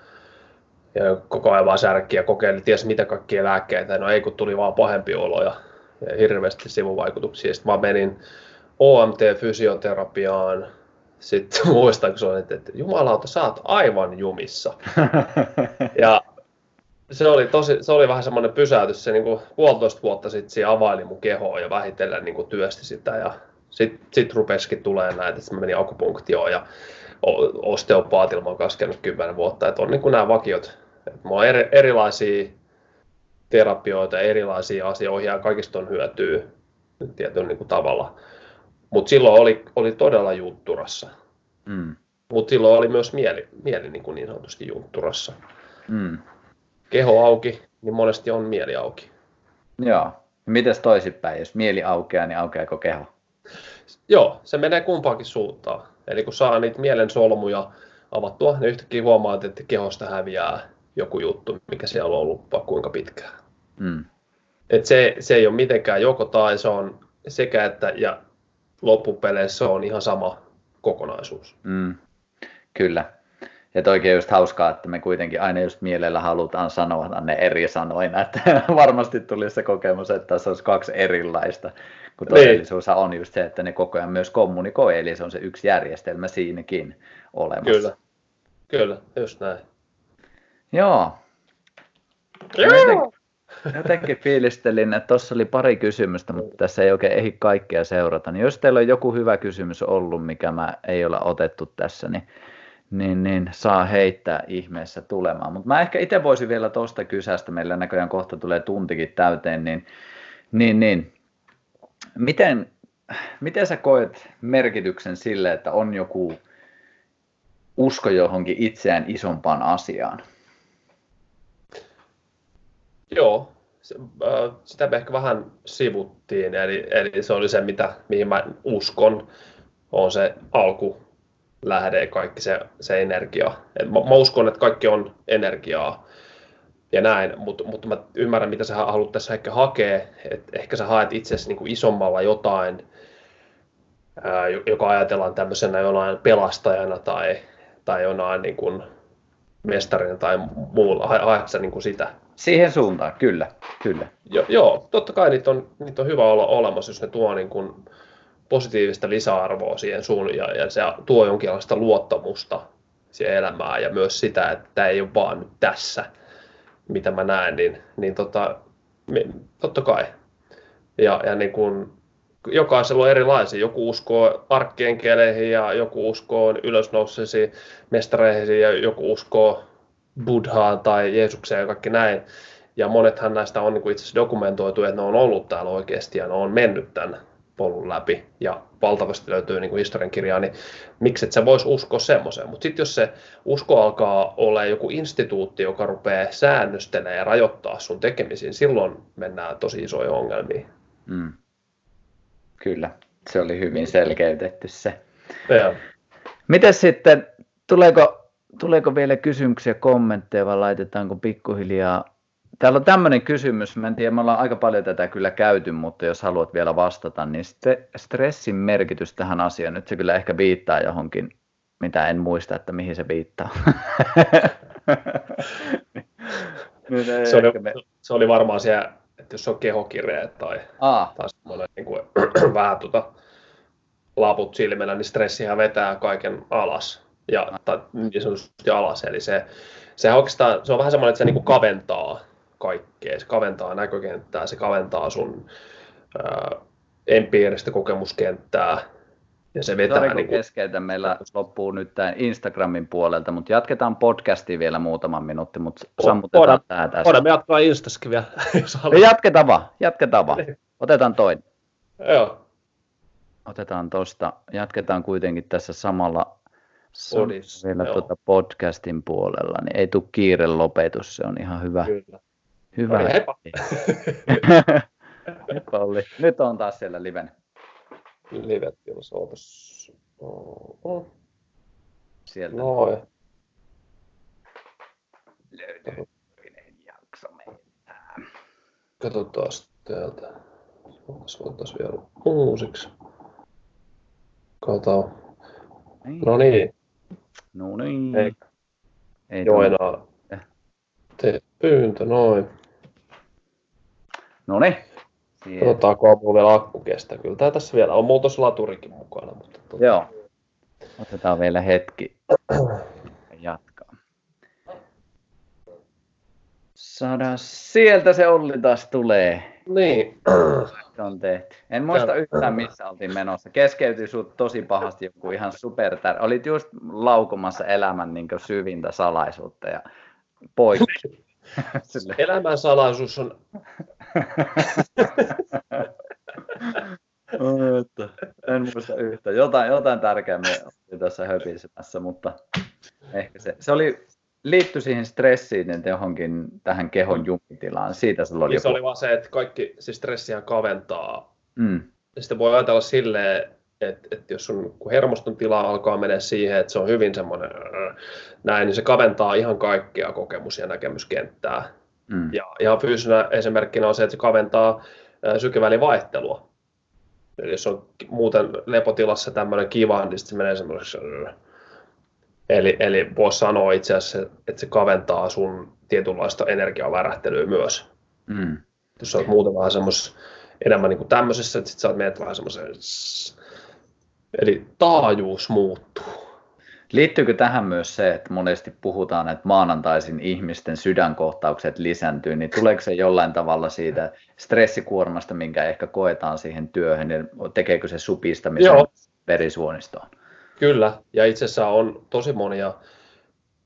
[SPEAKER 2] ja koko ajan vaan särkki ja kokeili ties mitä kaikkia lääkkeitä. No ei, kun tuli vaan pahempi olo ja, ja hirveästi sivuvaikutuksia. Sitten mä menin OMT-fysioterapiaan sitten muistan, kun se oli, että jumalauta, sä oot aivan jumissa. ja se oli, tosi, se oli vähän semmoinen pysäytys, se niin kuin puolitoista vuotta sitten se availi mun kehoa ja vähitellen niin kuin työsti sitä ja sitten sit rupesikin tulee näitä, että mä menin akupunktioon ja osteopaatilla mä oon kaskenut kymmenen vuotta, että on niin kuin nämä vakiot, että mulla on eri, erilaisia terapioita, erilaisia asioita ja kaikista on hyötyä tietyllä niin kuin tavalla. Mutta silloin oli, oli todella juntturassa. Mm. Mutta silloin oli myös mieli, mieli niin, kuin niin sanotusti juntturassa. Mm. Keho auki, niin monesti on mieli auki.
[SPEAKER 1] Joo. Mites toisinpäin? Jos mieli aukeaa, niin aukeako keho?
[SPEAKER 2] Joo, se menee kumpaankin suuntaan. Eli kun saa niitä mielen solmuja avattua, niin yhtäkkiä huomaat, että kehosta häviää joku juttu, mikä siellä on ollut kuinka pitkään. Mm. Et se, se ei ole mitenkään joko tai, se on sekä että ja loppupeleissä on ihan sama kokonaisuus. Mm.
[SPEAKER 1] Kyllä. Ja toikin just hauskaa, että me kuitenkin aina just mielellä halutaan sanoa ne eri sanoina, että varmasti tuli se kokemus, että tässä olisi kaksi erilaista, kun niin. todellisuus on just se, että ne koko ajan myös kommunikoi, eli se on se yksi järjestelmä siinäkin olemassa.
[SPEAKER 2] Kyllä, kyllä, just näin.
[SPEAKER 1] Joo. Joo. Jotenkin fiilistelin, että tuossa oli pari kysymystä, mutta tässä ei oikein ehdi kaikkea seurata. Niin jos teillä on joku hyvä kysymys ollut, mikä mä ei ole otettu tässä, niin, niin, niin saa heittää ihmeessä tulemaan. Mutta mä ehkä itse voisin vielä tuosta kysästä, meillä näköjään kohta tulee tuntikin täyteen, niin, niin, niin miten, miten sä koet merkityksen sille, että on joku usko johonkin itseään isompaan asiaan?
[SPEAKER 2] Joo, äh, sitä me ehkä vähän sivuttiin, eli, eli se oli se, mitä, mihin mä uskon, on se alku lähde kaikki se, se energia. Et mä, mä uskon, että kaikki on energiaa ja näin, mutta, mutta mä ymmärrän, mitä sä haluat tässä ehkä hakea, että ehkä sä haet itsesi niin kuin isommalla jotain, ää, joka ajatellaan tämmöisenä jonain pelastajana tai, tai jonain niin kuin mestarina tai muulla, haet sä niin kuin sitä?
[SPEAKER 1] Siihen suuntaan, kyllä. kyllä.
[SPEAKER 2] Jo, joo, totta kai niitä on, niitä on hyvä olla olemassa, jos ne tuo niin kuin positiivista lisäarvoa siihen suun ja, ja se tuo jonkinlaista luottamusta siihen elämään ja myös sitä, että tämä ei ole vaan nyt tässä, mitä mä näen, niin, niin tota, totta kai. Ja, ja niin kuin, jokaisella on erilaisia. Joku uskoo arkkeenkeleihin ja joku uskoo ylösnouseisiin mestareihin ja joku uskoo Buddhaan tai Jeesukseen ja kaikki näin. Ja monethan näistä on niin itse asiassa dokumentoitu, että ne on ollut täällä oikeasti ja ne on mennyt tämän polun läpi ja valtavasti löytyy niin historiankirjaa, niin miksi et sä vois uskoa semmoiseen. Mutta sitten jos se usko alkaa olla joku instituutti, joka rupeaa säännöstelemään ja rajoittaa sun tekemisiin, silloin mennään tosi isoja ongelmia. Mm.
[SPEAKER 1] Kyllä, se oli hyvin selkeytetty se. Miten sitten, tuleeko tuleeko vielä kysymyksiä, kommentteja vai laitetaanko pikkuhiljaa? Täällä on tämmöinen kysymys, mä en tiedä, me ollaan aika paljon tätä kyllä käyty, mutta jos haluat vielä vastata, niin stressin merkitys tähän asiaan, nyt se kyllä ehkä viittaa johonkin, mitä en muista, että mihin se viittaa.
[SPEAKER 2] se, oli, me... se oli varmaan siellä, että jos on kehokireet tai, Aa. tai semmoinen niin kuin, vähän tuota, laput silmällä, niin stressihän vetää kaiken alas ja tai niin sanotusti alas. Eli se, se, oikeastaan, se on vähän semmoinen, että se niin kuin kaventaa kaikkea. Se kaventaa näkökenttää, se kaventaa sun ää, empiiristä kokemuskenttää. Ja se vetää
[SPEAKER 1] Sori, niin kuin... Meillä loppuu nyt tämän Instagramin puolelta, mutta jatketaan podcastia vielä muutaman minuutti, mutta sammutetaan voidaan, tämä tässä.
[SPEAKER 2] Voidaan me jatkaa Instaskin vielä,
[SPEAKER 1] jos Jatketaan vaan, jatketaan vaan. Niin. Otetaan toinen.
[SPEAKER 2] Joo.
[SPEAKER 1] Otetaan tuosta, jatketaan kuitenkin tässä samalla Podissa, vielä tuota podcastin puolella, niin ei tule kiire lopetus, se on ihan hyvä. Kyllä. Hyvä. Oli, heippa. heippa oli. Nyt on taas siellä liven.
[SPEAKER 2] Livet, jos ootas. Oh.
[SPEAKER 1] Sieltä.
[SPEAKER 2] Noin.
[SPEAKER 1] Löytyy jakso meiltä.
[SPEAKER 2] Katsotaan täältä. Voitaisiin vielä uusiksi. Katsotaan. Niin. No niin.
[SPEAKER 1] No niin.
[SPEAKER 2] Ei, Ei Joo, enää. Tee pyyntö, noin.
[SPEAKER 1] No niin.
[SPEAKER 2] Katsotaanko mulla vielä akku kestää. Kyllä tää tässä vielä on. Mulla tuossa laturikin mukana. Mutta
[SPEAKER 1] tuota... Joo. Otetaan vielä hetki jatkaa. Saadaan, sieltä se Olli taas tulee.
[SPEAKER 2] Niin.
[SPEAKER 1] On tehty. En muista yhtään missä oltiin menossa. Keskeytyi sut tosi pahasti joku ihan super tär... Olit just laukomassa elämän niin syvintä salaisuutta ja poikki.
[SPEAKER 2] Elämän salaisuus on...
[SPEAKER 1] en muista yhtä. Jotain, jotain tärkeää me oli tässä höpisemässä, mutta ehkä se, se oli liittyi siihen stressiin, että johonkin tähän kehon jumitilaan. Siitä sulla oli
[SPEAKER 2] niin se oli vaan se, että kaikki siis stressiä kaventaa.
[SPEAKER 1] Mm.
[SPEAKER 2] Ja sitten voi ajatella silleen, että, että jos sun hermoston tila alkaa mennä siihen, että se on hyvin semmoinen näin, niin se kaventaa ihan kaikkea kokemus- ja näkemyskenttää. Mm. Ja ihan fyysisenä esimerkkinä on se, että se kaventaa sykevälivaihtelua. Eli jos on muuten lepotilassa tämmöinen kiva, niin sitten se menee semmoiseksi Eli, eli voisi sanoa itse asiassa, että se kaventaa sun tietynlaista energiavärähtelyä myös.
[SPEAKER 1] Mm.
[SPEAKER 2] Jos sä oot muuten vähän semmoisessa enemmän niin kuin tämmöisessä, että sit sä menet vähän semmoiseen... Eli taajuus muuttuu.
[SPEAKER 1] Liittyykö tähän myös se, että monesti puhutaan, että maanantaisin ihmisten sydänkohtaukset lisääntyy, niin tuleeko se jollain tavalla siitä stressikuormasta, minkä ehkä koetaan siihen työhön, niin tekeekö se supistamisen Joo. verisuonistoon?
[SPEAKER 2] Kyllä, ja itse asiassa on tosi monia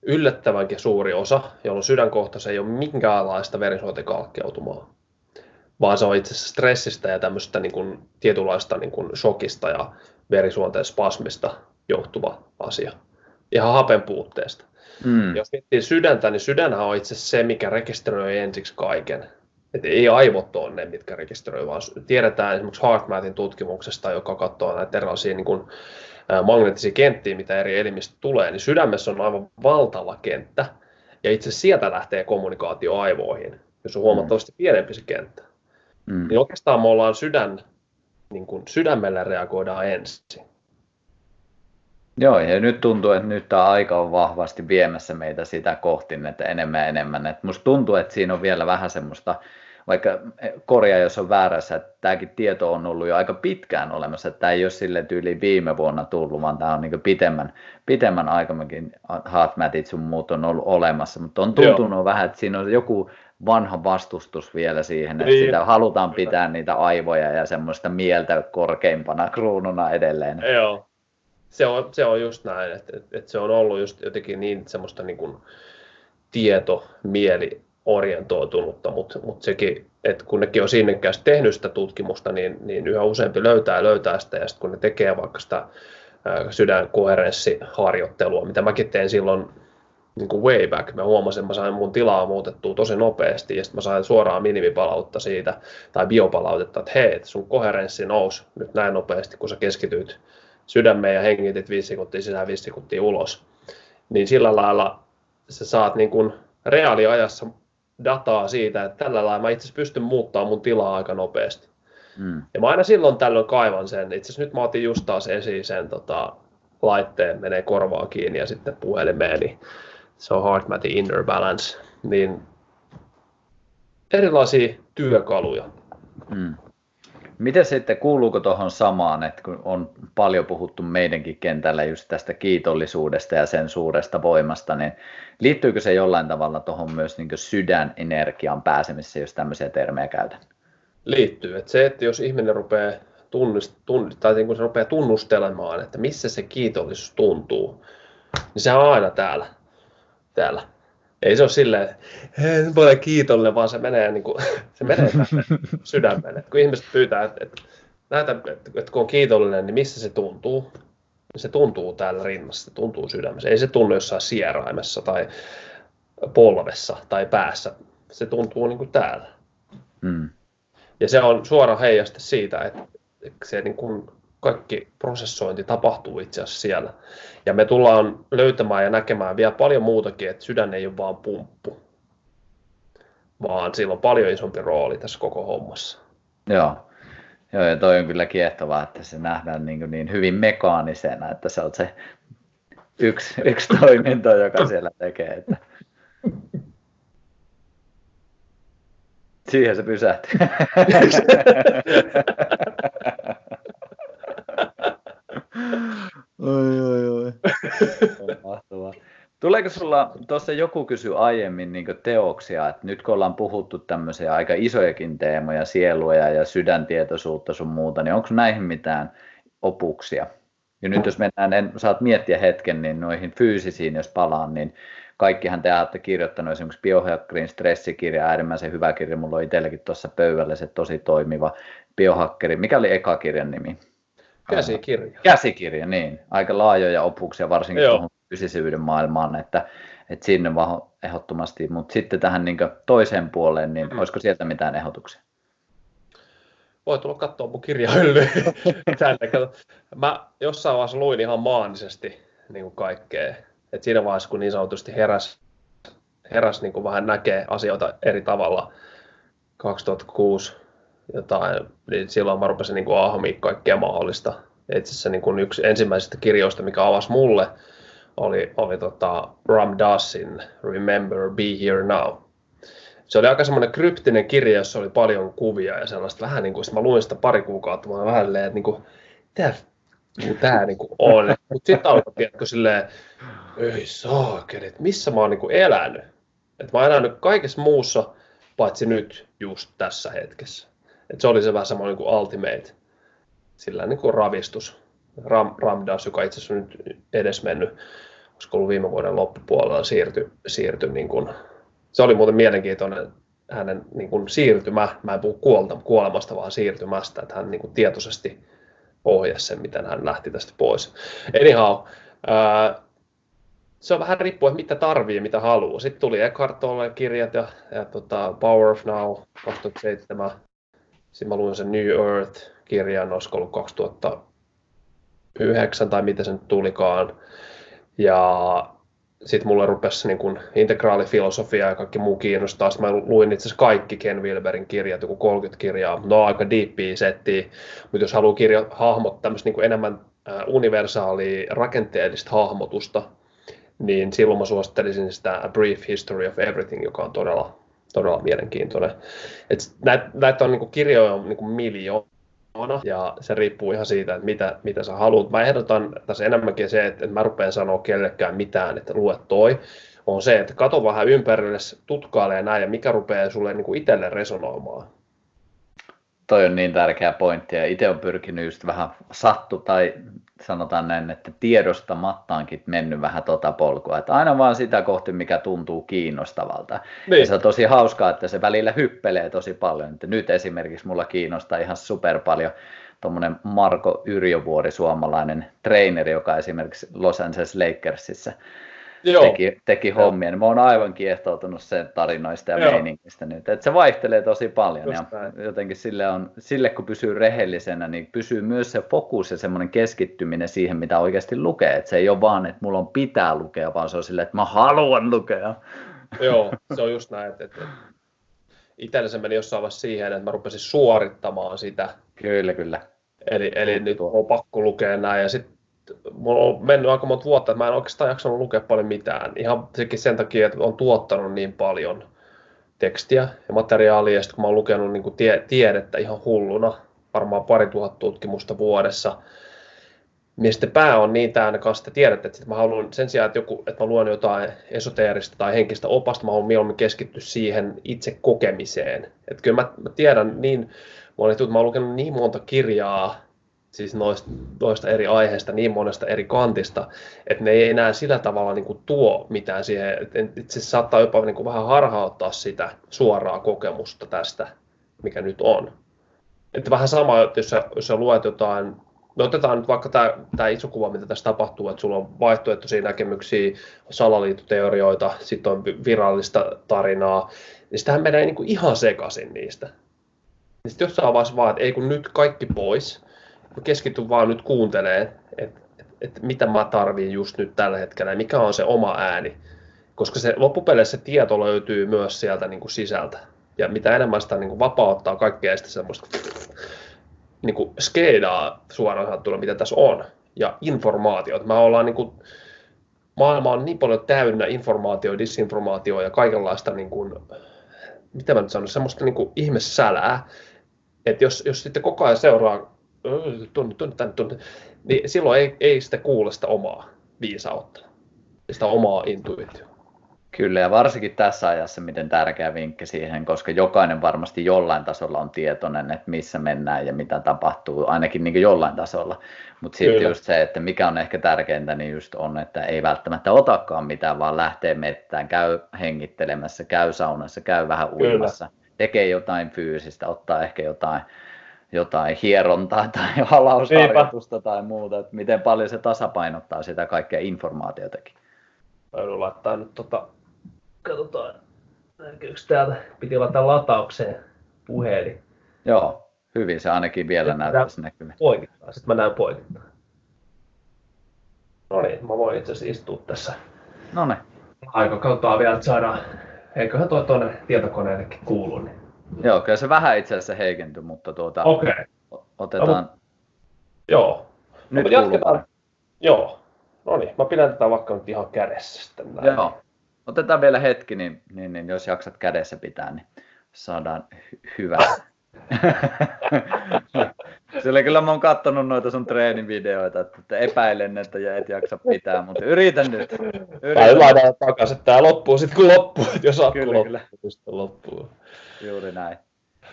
[SPEAKER 2] yllättävänkin suuri osa, jolloin sydänkohtaus ei ole minkäänlaista verisuonikalkkeutumaa, vaan se on itse asiassa stressistä ja tämmöistä niin kuin, tietynlaista niin kuin shokista ja verisuonteen spasmista johtuva asia. Ihan hapen puutteesta. Mm. Jos miettii sydäntä, niin sydänhän on itse se, mikä rekisteröi ensiksi kaiken. Et ei aivot ole ne, mitkä rekisteröi, vaan tiedetään esimerkiksi HeartMathin tutkimuksesta, joka katsoo näitä erilaisia niin kuin, magneettisia kenttiä, mitä eri elimistä tulee, niin sydämessä on aivan valtava kenttä, ja itse sieltä lähtee kommunikaatio aivoihin, jos on huomattavasti pienempi se kenttä. Mm. Niin oikeastaan me ollaan sydän, niin kuin sydämellä reagoidaan ensin.
[SPEAKER 1] Joo, ja nyt tuntuu, että nyt tämä aika on vahvasti viemässä meitä sitä kohti, että enemmän ja enemmän. Että musta tuntuu, että siinä on vielä vähän semmoista vaikka korjaa, jos on väärässä, että tämäkin tieto on ollut jo aika pitkään olemassa, että tämä ei ole sille tyyliin viime vuonna tullut, vaan tämä on niin pitemmän, pitemmän aikamäkin HeartMatit sun muut on ollut olemassa, mutta on tuntunut Joo. vähän, että siinä on joku vanha vastustus vielä siihen, että niin. sitä halutaan pitää niitä aivoja ja semmoista mieltä korkeimpana kruununa edelleen.
[SPEAKER 2] Joo, se on, se on just näin, että, että, että se on ollut just jotenkin niin semmoista niin kuin tieto, mieli orientoitunutta, mutta, mutta sekin, että kun nekin on sinnekäs tehnyt sitä tutkimusta, niin, niin yhä useampi löytää löytää sitä, ja sitten kun ne tekee vaikka sitä sydänkoherenssiharjoittelua, mitä mäkin tein silloin niin kuin way back, mä huomasin, että mä sain mun tilaa muutettua tosi nopeasti, ja sitten mä sain suoraan minimipalautta siitä, tai biopalautetta, että hei, sun koherenssi nousi nyt näin nopeasti, kun sä keskityt sydämeen ja hengitit viisi sekuntia sisään, viisi sekuntia ulos, niin sillä lailla sä saat niin kuin reaaliajassa dataa siitä, että tällä lailla mä itse pystyn muuttamaan mun tilaa aika nopeasti. Mm. Ja mä aina silloin tällöin kaivan sen. Itse asiassa nyt mä otin just taas esiin sen tota, laitteen, menee korvaan kiinni ja sitten puhelimeen, niin se on HeartMatin Inner Balance. Niin erilaisia työkaluja.
[SPEAKER 1] Mm. Miten sitten, kuuluuko tuohon samaan, että kun on paljon puhuttu meidänkin kentällä just tästä kiitollisuudesta ja sen suuresta voimasta, niin liittyykö se jollain tavalla tuohon myös niin sydänenergian pääsemisessä, jos tämmöisiä termejä käytän?
[SPEAKER 2] Liittyy. Että se, että jos ihminen rupeaa, tunnist, tunnist, tai niin kun se rupeaa tunnustelemaan, että missä se kiitollisuus tuntuu, niin se on aina täällä. täällä ei se ole silleen, että ole kiitollinen, vaan se menee, niin kuin, se menee sydämeen. kun ihmiset pyytää, että, että, näitä, että, että kun on kiitollinen, niin missä se tuntuu? Se tuntuu täällä rinnassa, se tuntuu sydämessä. Ei se tunnu jossain sieraimessa tai polvessa tai päässä. Se tuntuu niin kuin täällä.
[SPEAKER 1] Mm.
[SPEAKER 2] Ja se on suora heijaste siitä, että se niin kuin kaikki prosessointi tapahtuu itse asiassa siellä. Ja me tullaan löytämään ja näkemään vielä paljon muutakin, että sydän ei ole vaan pumppu, vaan sillä on paljon isompi rooli tässä koko hommassa.
[SPEAKER 1] Joo, Joo ja toi on kyllä kiehtovaa, että se nähdään niin, niin hyvin mekaanisena, että se on se yksi, yksi toiminto, joka siellä tekee. Että... Siihen se pysähtyy. oi, oi, Mahtavaa. Tuleeko sulla, tuossa joku kysyi aiemmin niin teoksia, että nyt kun ollaan puhuttu tämmöisiä aika isojakin teemoja, sieluja ja sydäntietoisuutta sun muuta, niin onko näihin mitään opuksia? Ja nyt jos mennään, en, saat miettiä hetken, niin noihin fyysisiin, jos palaan, niin kaikkihan te olette kirjoittanut esimerkiksi Biohackerin stressikirja, äärimmäisen hyvä kirja, mulla on itselläkin tuossa pöydällä se tosi toimiva Biohackeri. Mikä oli eka kirjan nimi?
[SPEAKER 2] Käsikirja.
[SPEAKER 1] Käsikirja, niin. Aika laajoja opuksia, varsinkin Joo. tuohon fyysisyyden maailmaan, että, että sinne vaan ehdottomasti. Mutta sitten tähän niin toiseen puoleen, niin mm. olisiko sieltä mitään ehdotuksia?
[SPEAKER 2] Voi tulla katsoa mun kirjahyllyä. Mä jossain vaiheessa luin ihan maanisesti niin kuin kaikkea. Et siinä vaiheessa, kun niin sanotusti heräs, heräs niin kuin vähän näkee asioita eri tavalla 2006 jotain, niin silloin mä rupesin niin ahmia kaikkea mahdollista. Itse asiassa niin kuin yksi ensimmäisistä kirjoista, mikä avasi mulle, oli, oli tota Ram Dassin Remember, Be Here Now. Se oli aika semmoinen kryptinen kirja, jossa oli paljon kuvia ja sellaista vähän niin kuin, mä luin sitä pari kuukautta, mä vähän silleen, että niin kuin, mitä tämä niin kuin on. Mutta sitten alkoi, tiedätkö, silleen, ei saakelit, missä mä oon niin kuin elänyt. Et mä oon elänyt kaikessa muussa, paitsi nyt just tässä hetkessä. Et se oli se vähän semmoinen niin kuin ultimate, sillä niin kuin ravistus. Ram, Ramdas, joka itse asiassa on nyt edes mennyt, olisiko ollut viime vuoden loppupuolella, siirtyi, siirty niin kuin, se oli muuten mielenkiintoinen hänen niin kuin siirtymä, mä en puhu kuolta, kuolemasta, vaan siirtymästä, että hän niin kuin tietoisesti ohjasi sen, miten hän lähti tästä pois. Anyhow, ää, se on vähän riippuu, että mitä tarvii mitä haluaa. Sitten tuli Eckhart Tolle kirjat ja, ja tota Power of Now 2007. Sitten mä luin sen New Earth-kirjan, olisiko ollut 2009 tai mitä se nyt tulikaan. Ja sitten mulle rupesi niin kun integraalifilosofia ja kaikki muu kiinnostaa. Sitten mä luin itse asiassa kaikki Ken Wilberin kirjat, joku 30 kirjaa. No aika deepia settiä, mutta jos haluaa kirja, hahmottaa tämmöistä niin enemmän universaalia rakenteellista hahmotusta, niin silloin mä suosittelisin sitä A Brief History of Everything, joka on todella, todella mielenkiintoinen. Et näitä, näitä on niin kuin, kirjoja on niin miljoona, ja se riippuu ihan siitä, että mitä, mitä sä haluat. Mä ehdotan tässä enemmänkin se, että, että mä rupean sanoa kellekään mitään, että lue toi, on se, että kato vähän ympärille, tutkailee näin, ja mikä rupeaa sulle niin kuin itselle resonoimaan
[SPEAKER 1] toi on niin tärkeä pointti ja itse on pyrkinyt just vähän sattu tai sanotaan näin, että tiedostamattaankin mennyt vähän tota polkua, että aina vaan sitä kohti, mikä tuntuu kiinnostavalta. Niin. Ja se on tosi hauskaa, että se välillä hyppelee tosi paljon. Että nyt esimerkiksi mulla kiinnostaa ihan super paljon tuommoinen Marko Yrjövuori, suomalainen treeneri, joka esimerkiksi Los Angeles Lakersissa Joo. teki, teki hommia, niin mä oon aivan kiehtoutunut sen tarinoista ja Joo. meiningistä nyt. Et se vaihtelee tosi paljon Just ja näin. jotenkin sille, on, sille kun pysyy rehellisenä, niin pysyy myös se fokus ja semmoinen keskittyminen siihen, mitä oikeasti lukee. Et se ei ole vaan, että mulla on pitää lukea, vaan se on silleen, että mä haluan lukea.
[SPEAKER 2] Joo, se on just näin, että, että itsellä se meni jossain vaiheessa siihen, että mä rupesin suorittamaan sitä.
[SPEAKER 1] Kyllä, kyllä.
[SPEAKER 2] Eli, eli nyt on pakko lukea näin ja sitten mulla on mennyt aika monta vuotta, että mä en oikeastaan jaksanut lukea paljon mitään. Ihan sekin sen takia, että on tuottanut niin paljon tekstiä ja materiaalia, ja sitten kun mä oon lukenut niin kuin tie, tiedettä ihan hulluna, varmaan pari tuhatta tutkimusta vuodessa, niin sitten pää on niin täynnä kanssa sitä tiedettä, että mä haluan sen sijaan, että, joku, että mä luen jotain esoteerista tai henkistä opasta, mä haluan mieluummin keskittyä siihen itse kokemiseen. Että kyllä mä, mä tiedän niin, mä oon lukenut niin monta kirjaa, siis noista, noista eri aiheista niin monesta eri kantista, että ne ei enää sillä tavalla niin kuin tuo mitään siihen, että se saattaa jopa niin kuin vähän harhauttaa sitä suoraa kokemusta tästä, mikä nyt on. Että vähän sama, että jos sä, jos sä luet jotain, me otetaan nyt vaikka tämä, iso kuva, mitä tässä tapahtuu, että sulla on vaihtoehtoisia näkemyksiä, salaliittoteorioita, sitten on virallista tarinaa, niin sitähän menee niin kuin ihan sekaisin niistä. Niin sitten jossain vaiheessa vaan, että ei kun nyt kaikki pois, keskityn vaan nyt kuuntelemaan, että et, et mitä mä tarviin just nyt tällä hetkellä mikä on se oma ääni. Koska se loppupeleissä se tieto löytyy myös sieltä niin kuin sisältä. Ja mitä enemmän sitä niin kuin vapauttaa kaikkea sitä semmoista niin kuin skeidaa suoraan sanottuna, mitä tässä on. Ja informaatiota. Mä ollaan niin kuin, maailma on niin paljon täynnä informaatio, disinformaatio ja kaikenlaista, niin kuin, mitä mä nyt sanon, semmoista niin kuin ihmessälää, että jos, jos sitten koko ajan seuraa tunne, tunne, tänne, tunne, niin silloin ei, ei sitä kuule sitä omaa. viisautta sitä omaa intuitiota.
[SPEAKER 1] Kyllä, ja varsinkin tässä ajassa miten tärkeä vinkki siihen, koska jokainen varmasti jollain tasolla on tietoinen, että missä mennään ja mitä tapahtuu, ainakin niin jollain tasolla. Mutta sitten just se, että mikä on ehkä tärkeintä, niin just on, että ei välttämättä otakaan mitään, vaan lähtee mettään, käy hengittelemässä, käy saunassa, käy vähän uimassa, Kyllä. tekee jotain fyysistä, ottaa ehkä jotain, jotain hierontaa tai halausharjoitusta tai muuta, että miten paljon se tasapainottaa sitä kaikkea informaatiotakin.
[SPEAKER 2] Joudun laittaa nyt tota Katsotaan, näkyykö täältä. Piti laittaa lataukseen puhelin.
[SPEAKER 1] Joo, hyvin se ainakin vielä näyttäisi näkyvän.
[SPEAKER 2] Poikittaa, sitten mä näen poikittaa. No niin, mä voin itse asiassa istua tässä.
[SPEAKER 1] No niin.
[SPEAKER 2] Aika kautta vielä, että saadaan, eiköhän tuo tuonne tietokoneellekin kuulu. Niin.
[SPEAKER 1] Joo, kyllä se vähän itse asiassa heikentyi, mutta tuota,
[SPEAKER 2] okay.
[SPEAKER 1] otetaan...
[SPEAKER 2] No, joo.
[SPEAKER 1] Nyt
[SPEAKER 2] no, jatketaan. Joo. No niin, mä pidän tätä vaikka nyt ihan kädessä sitten
[SPEAKER 1] näin. Joo. Otetaan vielä hetki, niin, niin, niin jos jaksat kädessä pitää, niin saadaan hy- hyvä. Sillä kyllä mä oon kattonut noita sun treenivideoita, että epäilen, että et jaksa pitää, mutta yritän nyt.
[SPEAKER 2] Yritän. Tai takaisin, että tää loppuu sitten kun loppuu, että jos akku kyllä, loppuu, kyllä. Niin sitten loppuu.
[SPEAKER 1] Juuri näin.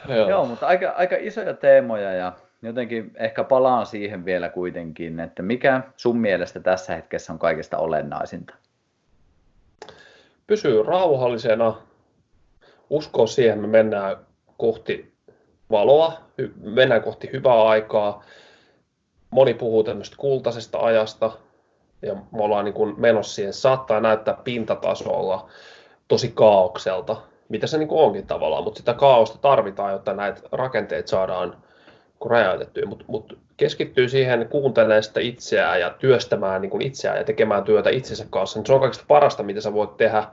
[SPEAKER 1] Joo. Joo, mutta aika, aika isoja teemoja ja jotenkin ehkä palaan siihen vielä kuitenkin, että mikä sun mielestä tässä hetkessä on kaikista olennaisinta?
[SPEAKER 2] pysyy rauhallisena, uskoo siihen, että me mennään kohti valoa, mennään kohti hyvää aikaa. Moni puhuu tämmöistä kultaisesta ajasta, ja me ollaan niin kuin menossa siihen. Saattaa näyttää pintatasolla tosi kaaukselta, mitä se niin kuin onkin tavallaan, mutta sitä kaaosta tarvitaan, jotta näitä rakenteita saadaan räjäytettyä, mutta mut keskittyy siihen kuuntelemaan sitä itseään ja työstämään niin kuin itseään ja tekemään työtä itsensä kanssa, se on kaikista parasta, mitä sä voit tehdä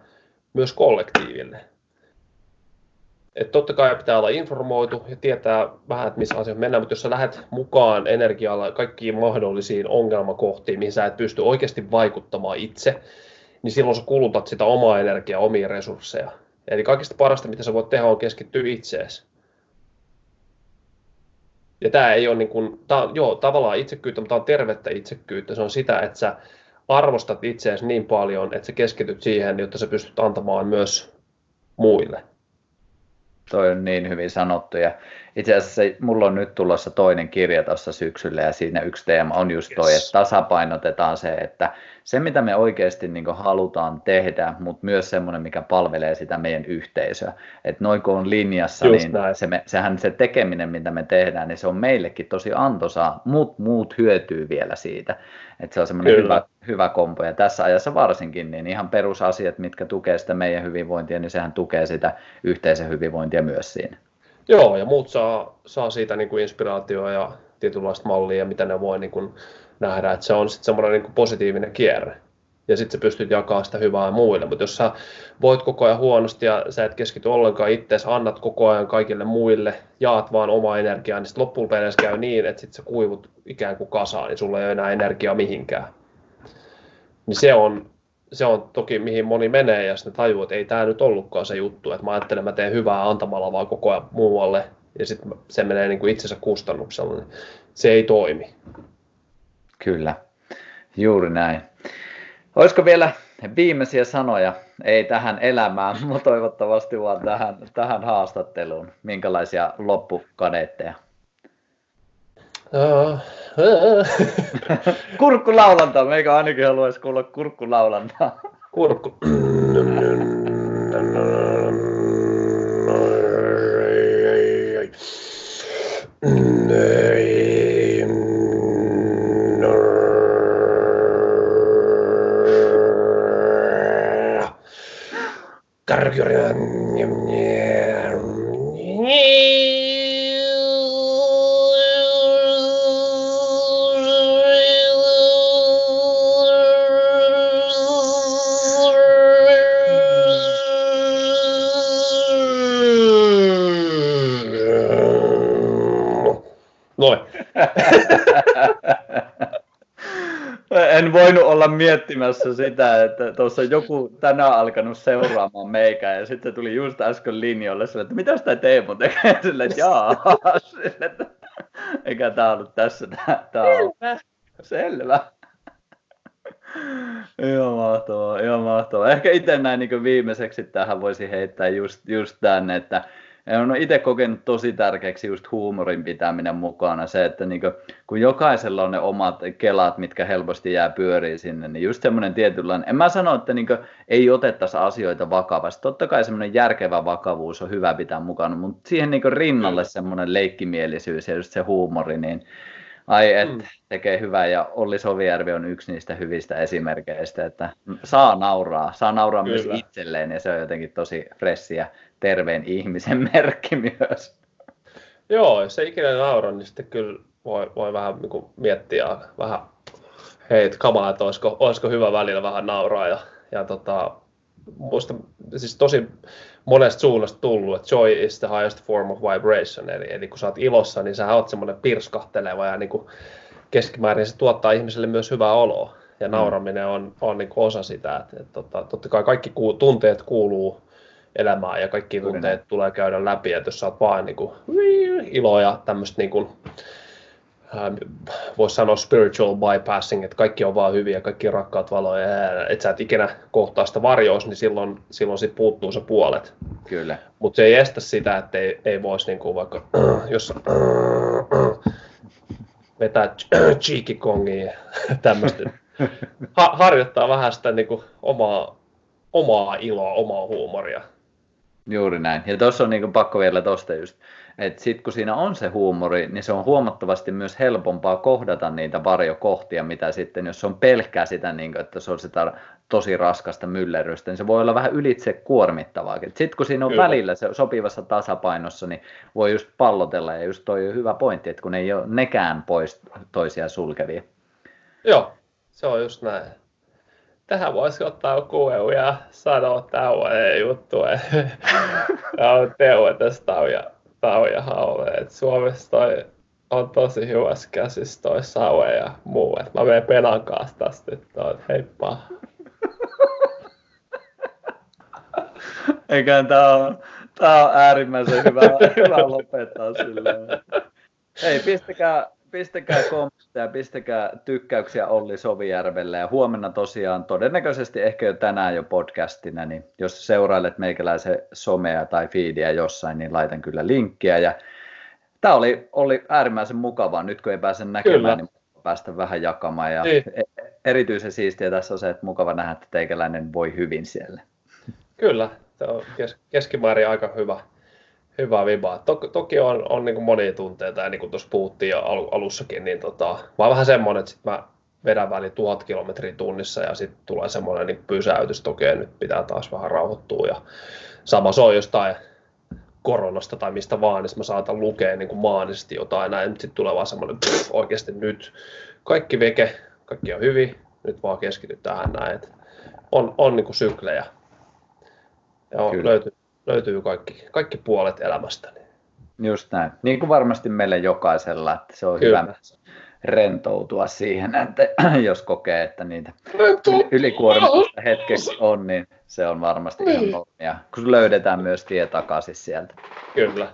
[SPEAKER 2] myös kollektiiville. Et totta kai pitää olla informoitu ja tietää vähän, että missä asioissa mennään, mutta jos sä lähdet mukaan energialla kaikkiin mahdollisiin ongelmakohtiin, mihin sä et pysty oikeasti vaikuttamaan itse, niin silloin sä kulutat sitä omaa energiaa, omia resursseja. Eli kaikista parasta, mitä sä voit tehdä, on keskittyä itseesi. Ja tämä ei ole niin kuin, tää on, joo, tavallaan itsekyyttä, mutta tämä on tervettä itsekyyttä. Se on sitä, että sä arvostat itseäsi niin paljon, että sä keskityt siihen, jotta sä pystyt antamaan myös muille.
[SPEAKER 1] Toi on niin hyvin sanottu ja itse asiassa mulla on nyt tulossa toinen kirja tuossa syksyllä ja siinä yksi teema on just toi, yes. että tasapainotetaan se, että se mitä me oikeasti niin halutaan tehdä, mutta myös semmoinen, mikä palvelee sitä meidän yhteisöä. Että noin kun on linjassa, just niin se me, sehän se tekeminen, mitä me tehdään, niin se on meillekin tosi antoisaa, mutta muut hyötyy vielä siitä. Että se on semmoinen hyvä, hyvä kompo ja tässä ajassa varsinkin, niin ihan perusasiat, mitkä tukee sitä meidän hyvinvointia, niin sehän tukee sitä yhteisön hyvinvointia myös siinä.
[SPEAKER 2] Joo, ja muut saa, saa siitä niin kuin inspiraatioa ja tietynlaista mallia, mitä ne voi niin kuin nähdä, että se on sitten semmoinen niin kuin positiivinen kierre. Ja sitten sä pystyt jakamaan sitä hyvää muille. Mutta jos sä voit koko ajan huonosti ja sä et keskity ollenkaan itseäsi, annat koko ajan kaikille muille, jaat vaan omaa energiaa, niin sitten loppuun käy niin, että sitten sä kuivut ikään kuin kasaan, niin sulla ei ole enää energiaa mihinkään. Niin se on se on toki mihin moni menee ja sitten tajuu, että ei tämä nyt ollutkaan se juttu, että mä ajattelen, että mä teen hyvää antamalla vaan koko ajan muualle ja sitten se menee niin kuin itsensä kustannuksella, niin se ei toimi.
[SPEAKER 1] Kyllä, juuri näin. Olisiko vielä viimeisiä sanoja, ei tähän elämään, mutta toivottavasti vaan tähän, tähän haastatteluun. Minkälaisia loppukadeetteja? kurkkulaulanta, meikä ainakin haluaisi kuulla kurkkulaulantaa.
[SPEAKER 2] Kurkku. Karkioria.
[SPEAKER 1] Voinut olla miettimässä sitä, että tuossa joku tänään alkanut seuraamaan meikä ja sitten tuli just äsken linjoille sille, että mitä sitä Teemu tekee? Sille, että jaa, sille, että eikä tämä ollut tässä. Tämä, tämä Selvä. Selvä. Ihan mahtavaa, ihan mahtavaa. Ehkä itse näin niin viimeiseksi tähän voisi heittää just, just tänne, että olen itse kokenut tosi tärkeäksi just huumorin pitäminen mukana. Se, että niin kuin, kun jokaisella on ne omat kelat, mitkä helposti jää pyöriin sinne, niin just semmoinen tietynlainen, en mä sano, että niin kuin, ei otettaisi asioita vakavasti. Totta kai semmoinen järkevä vakavuus on hyvä pitää mukana, mutta siihen niin rinnalle semmoinen leikkimielisyys ja just se huumori, niin Ai et, mm. tekee hyvää ja Olli Sovijärvi on yksi niistä hyvistä esimerkkeistä, että saa nauraa, saa nauraa kyllä. myös itselleen ja se on jotenkin tosi fressiä terveen ihmisen merkki myös.
[SPEAKER 2] Joo, jos se ikinä naura, niin sitten kyllä voi, voi vähän niin kuin miettiä vähän, hei, kamaa, että olisiko, olisiko hyvä välillä vähän nauraa ja, ja tota, muista siis tosi monesta suunnasta tullut, että joy is the highest form of vibration, eli, eli kun sä oot ilossa, niin sä oot semmoinen pirskahteleva ja niin kuin keskimäärin se tuottaa ihmiselle myös hyvää oloa, ja mm. nauraminen on, on niin osa sitä, että, että, että totta kai kaikki ku, tunteet kuuluu elämään ja kaikki tunteet tulee käydä läpi, että jos sä oot vaan niin kuin, iloa ja tämmöistä niin kuin, voisi sanoa spiritual bypassing, että kaikki on vaan hyviä, kaikki rakkaat valoja, että sä et ikinä kohtaa sitä varjous, niin silloin, silloin sit puuttuu se puolet.
[SPEAKER 1] Kyllä.
[SPEAKER 2] Mutta se ei estä sitä, että ei, ei voisi niinku vaikka, jos vetää cheeky kongia ja tämmöistä, ha, harjoittaa vähän sitä niinku omaa, omaa iloa, omaa huumoria.
[SPEAKER 1] Juuri näin. Ja tuossa on niinku pakko vielä tuosta just, että sitten kun siinä on se huumori, niin se on huomattavasti myös helpompaa kohdata niitä varjokohtia, mitä sitten, jos on pelkkää sitä, niin kuin, että se on sitä tosi raskasta myllerrystä, niin se voi olla vähän ylitse kuormittavaa. Sitten kun siinä on Kyllä. välillä se sopivassa tasapainossa, niin voi just pallotella, ja just toi on hyvä pointti, että kun ei ole nekään pois toisia sulkevia.
[SPEAKER 2] Joo, se on just näin. Tähän voisi ottaa kueu ja sanoa tällainen juttu. ja teuve tästä ja Sau ja Haue. Et Suomessa toi on tosi hyvässä käsissä toi Saue ja muu. Et mä menen Penan kanssa tästä nyt. Toi, heippa.
[SPEAKER 1] Eiköhän tää on, tää on äärimmäisen hyvä, hyvä lopettaa silleen. Hei, pistäkää, pistäkää kommentteja, pistäkää tykkäyksiä Olli Sovijärvelle ja huomenna tosiaan todennäköisesti ehkä jo tänään jo podcastina, niin jos seurailet meikäläisen somea tai feedia jossain, niin laitan kyllä linkkiä ja tämä oli, oli äärimmäisen mukavaa, nyt kun ei pääse näkemään, kyllä. niin päästä vähän jakamaan ja niin. E- erityisen siistiä tässä on se, että mukava nähdä, että teikäläinen voi hyvin siellä.
[SPEAKER 2] Kyllä, se on kes- keskimäärin aika hyvä hyvä viba. Toki, toki on, on niin kuin monia tunteita, ja niin kuin tuossa puhuttiin jo alussakin, niin tota, mä oon vähän semmoinen, että sit mä vedän väli tuhat kilometriä tunnissa ja sitten tulee semmoinen niin pysäytys, että okei, nyt pitää taas vähän rauhoittua. Ja sama se on jostain koronasta tai mistä vaan, niin mä saatan lukea niin kuin maanisesti jotain näin, nyt sitten tulee vaan semmoinen, pff, oikeasti nyt kaikki veke, kaikki on hyvin, nyt vaan keskity tähän näin. Et on, on niin kuin syklejä. Ja on, löytyy, löytyy kaikki, kaikki puolet elämästä.
[SPEAKER 1] Just näin. Niin kuin varmasti meille jokaisella, että se on Kyllä. hyvä rentoutua siihen, että jos kokee, että niitä ylikuormitusta hetkeksi on, niin se on varmasti ihan niin. ja kun löydetään myös tie takaisin sieltä.
[SPEAKER 2] Kyllä.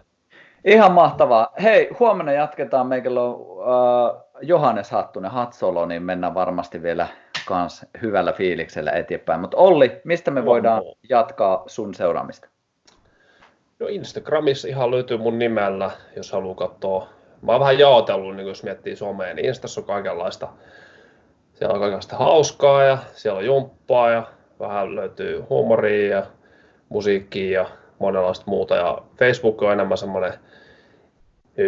[SPEAKER 1] Ihan mahtavaa. Hei, huomenna jatketaan. Meillä on uh, Johannes Hattunen Hatsolo, niin mennään varmasti vielä kans hyvällä fiiliksellä eteenpäin. Mutta Olli, mistä me voidaan jatkaa sun seuraamista?
[SPEAKER 2] No Instagramissa ihan löytyy mun nimellä, jos haluaa katsoa. Mä oon vähän jaotellut, niin jos miettii somea, niin Instassa on kaikenlaista. Siellä on kaikenlaista hauskaa ja siellä on jumppaa ja vähän löytyy huumoria ja musiikkia ja monenlaista muuta. Ja Facebook on enemmän semmoinen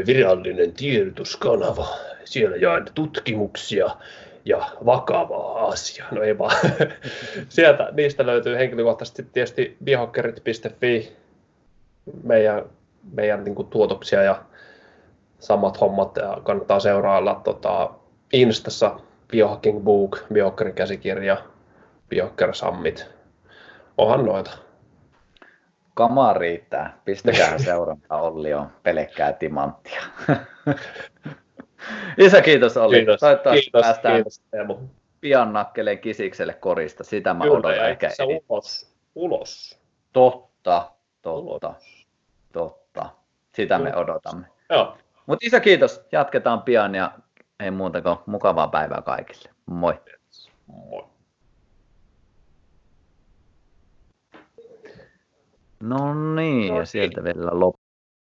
[SPEAKER 2] virallinen tiedotuskanava. Siellä jaetaan tutkimuksia ja vakavaa asiaa. No ei vaan. Sieltä, niistä löytyy henkilökohtaisesti tietysti biohakkerit.fi meidän, meidän niin kuin tuotoksia ja samat hommat ja kannattaa seurailla tota, Instassa Biohacking Book, Biohackerin käsikirja, Biohacker Summit. Onhan noita.
[SPEAKER 1] Kamaa riittää. Pistäkää seuranta Olli on pelkkää timanttia. Isä kiitos Olli.
[SPEAKER 2] Kiitos, Toivottavasti kiitos, päästään kiitos, Teemu.
[SPEAKER 1] pian nakkeleen kisikselle korista. Sitä mä Kyllä, odotan
[SPEAKER 2] ehkä. ulos. ulos.
[SPEAKER 1] Totta, totta. Ulos. Totta. Sitä me odotamme.
[SPEAKER 2] Joo.
[SPEAKER 1] Mutta iso kiitos. Jatketaan pian ja ei muuta kuin mukavaa päivää kaikille. Moi. Yes.
[SPEAKER 2] Moi.
[SPEAKER 1] No niin, ja
[SPEAKER 2] no
[SPEAKER 1] niin. sieltä vielä loppu.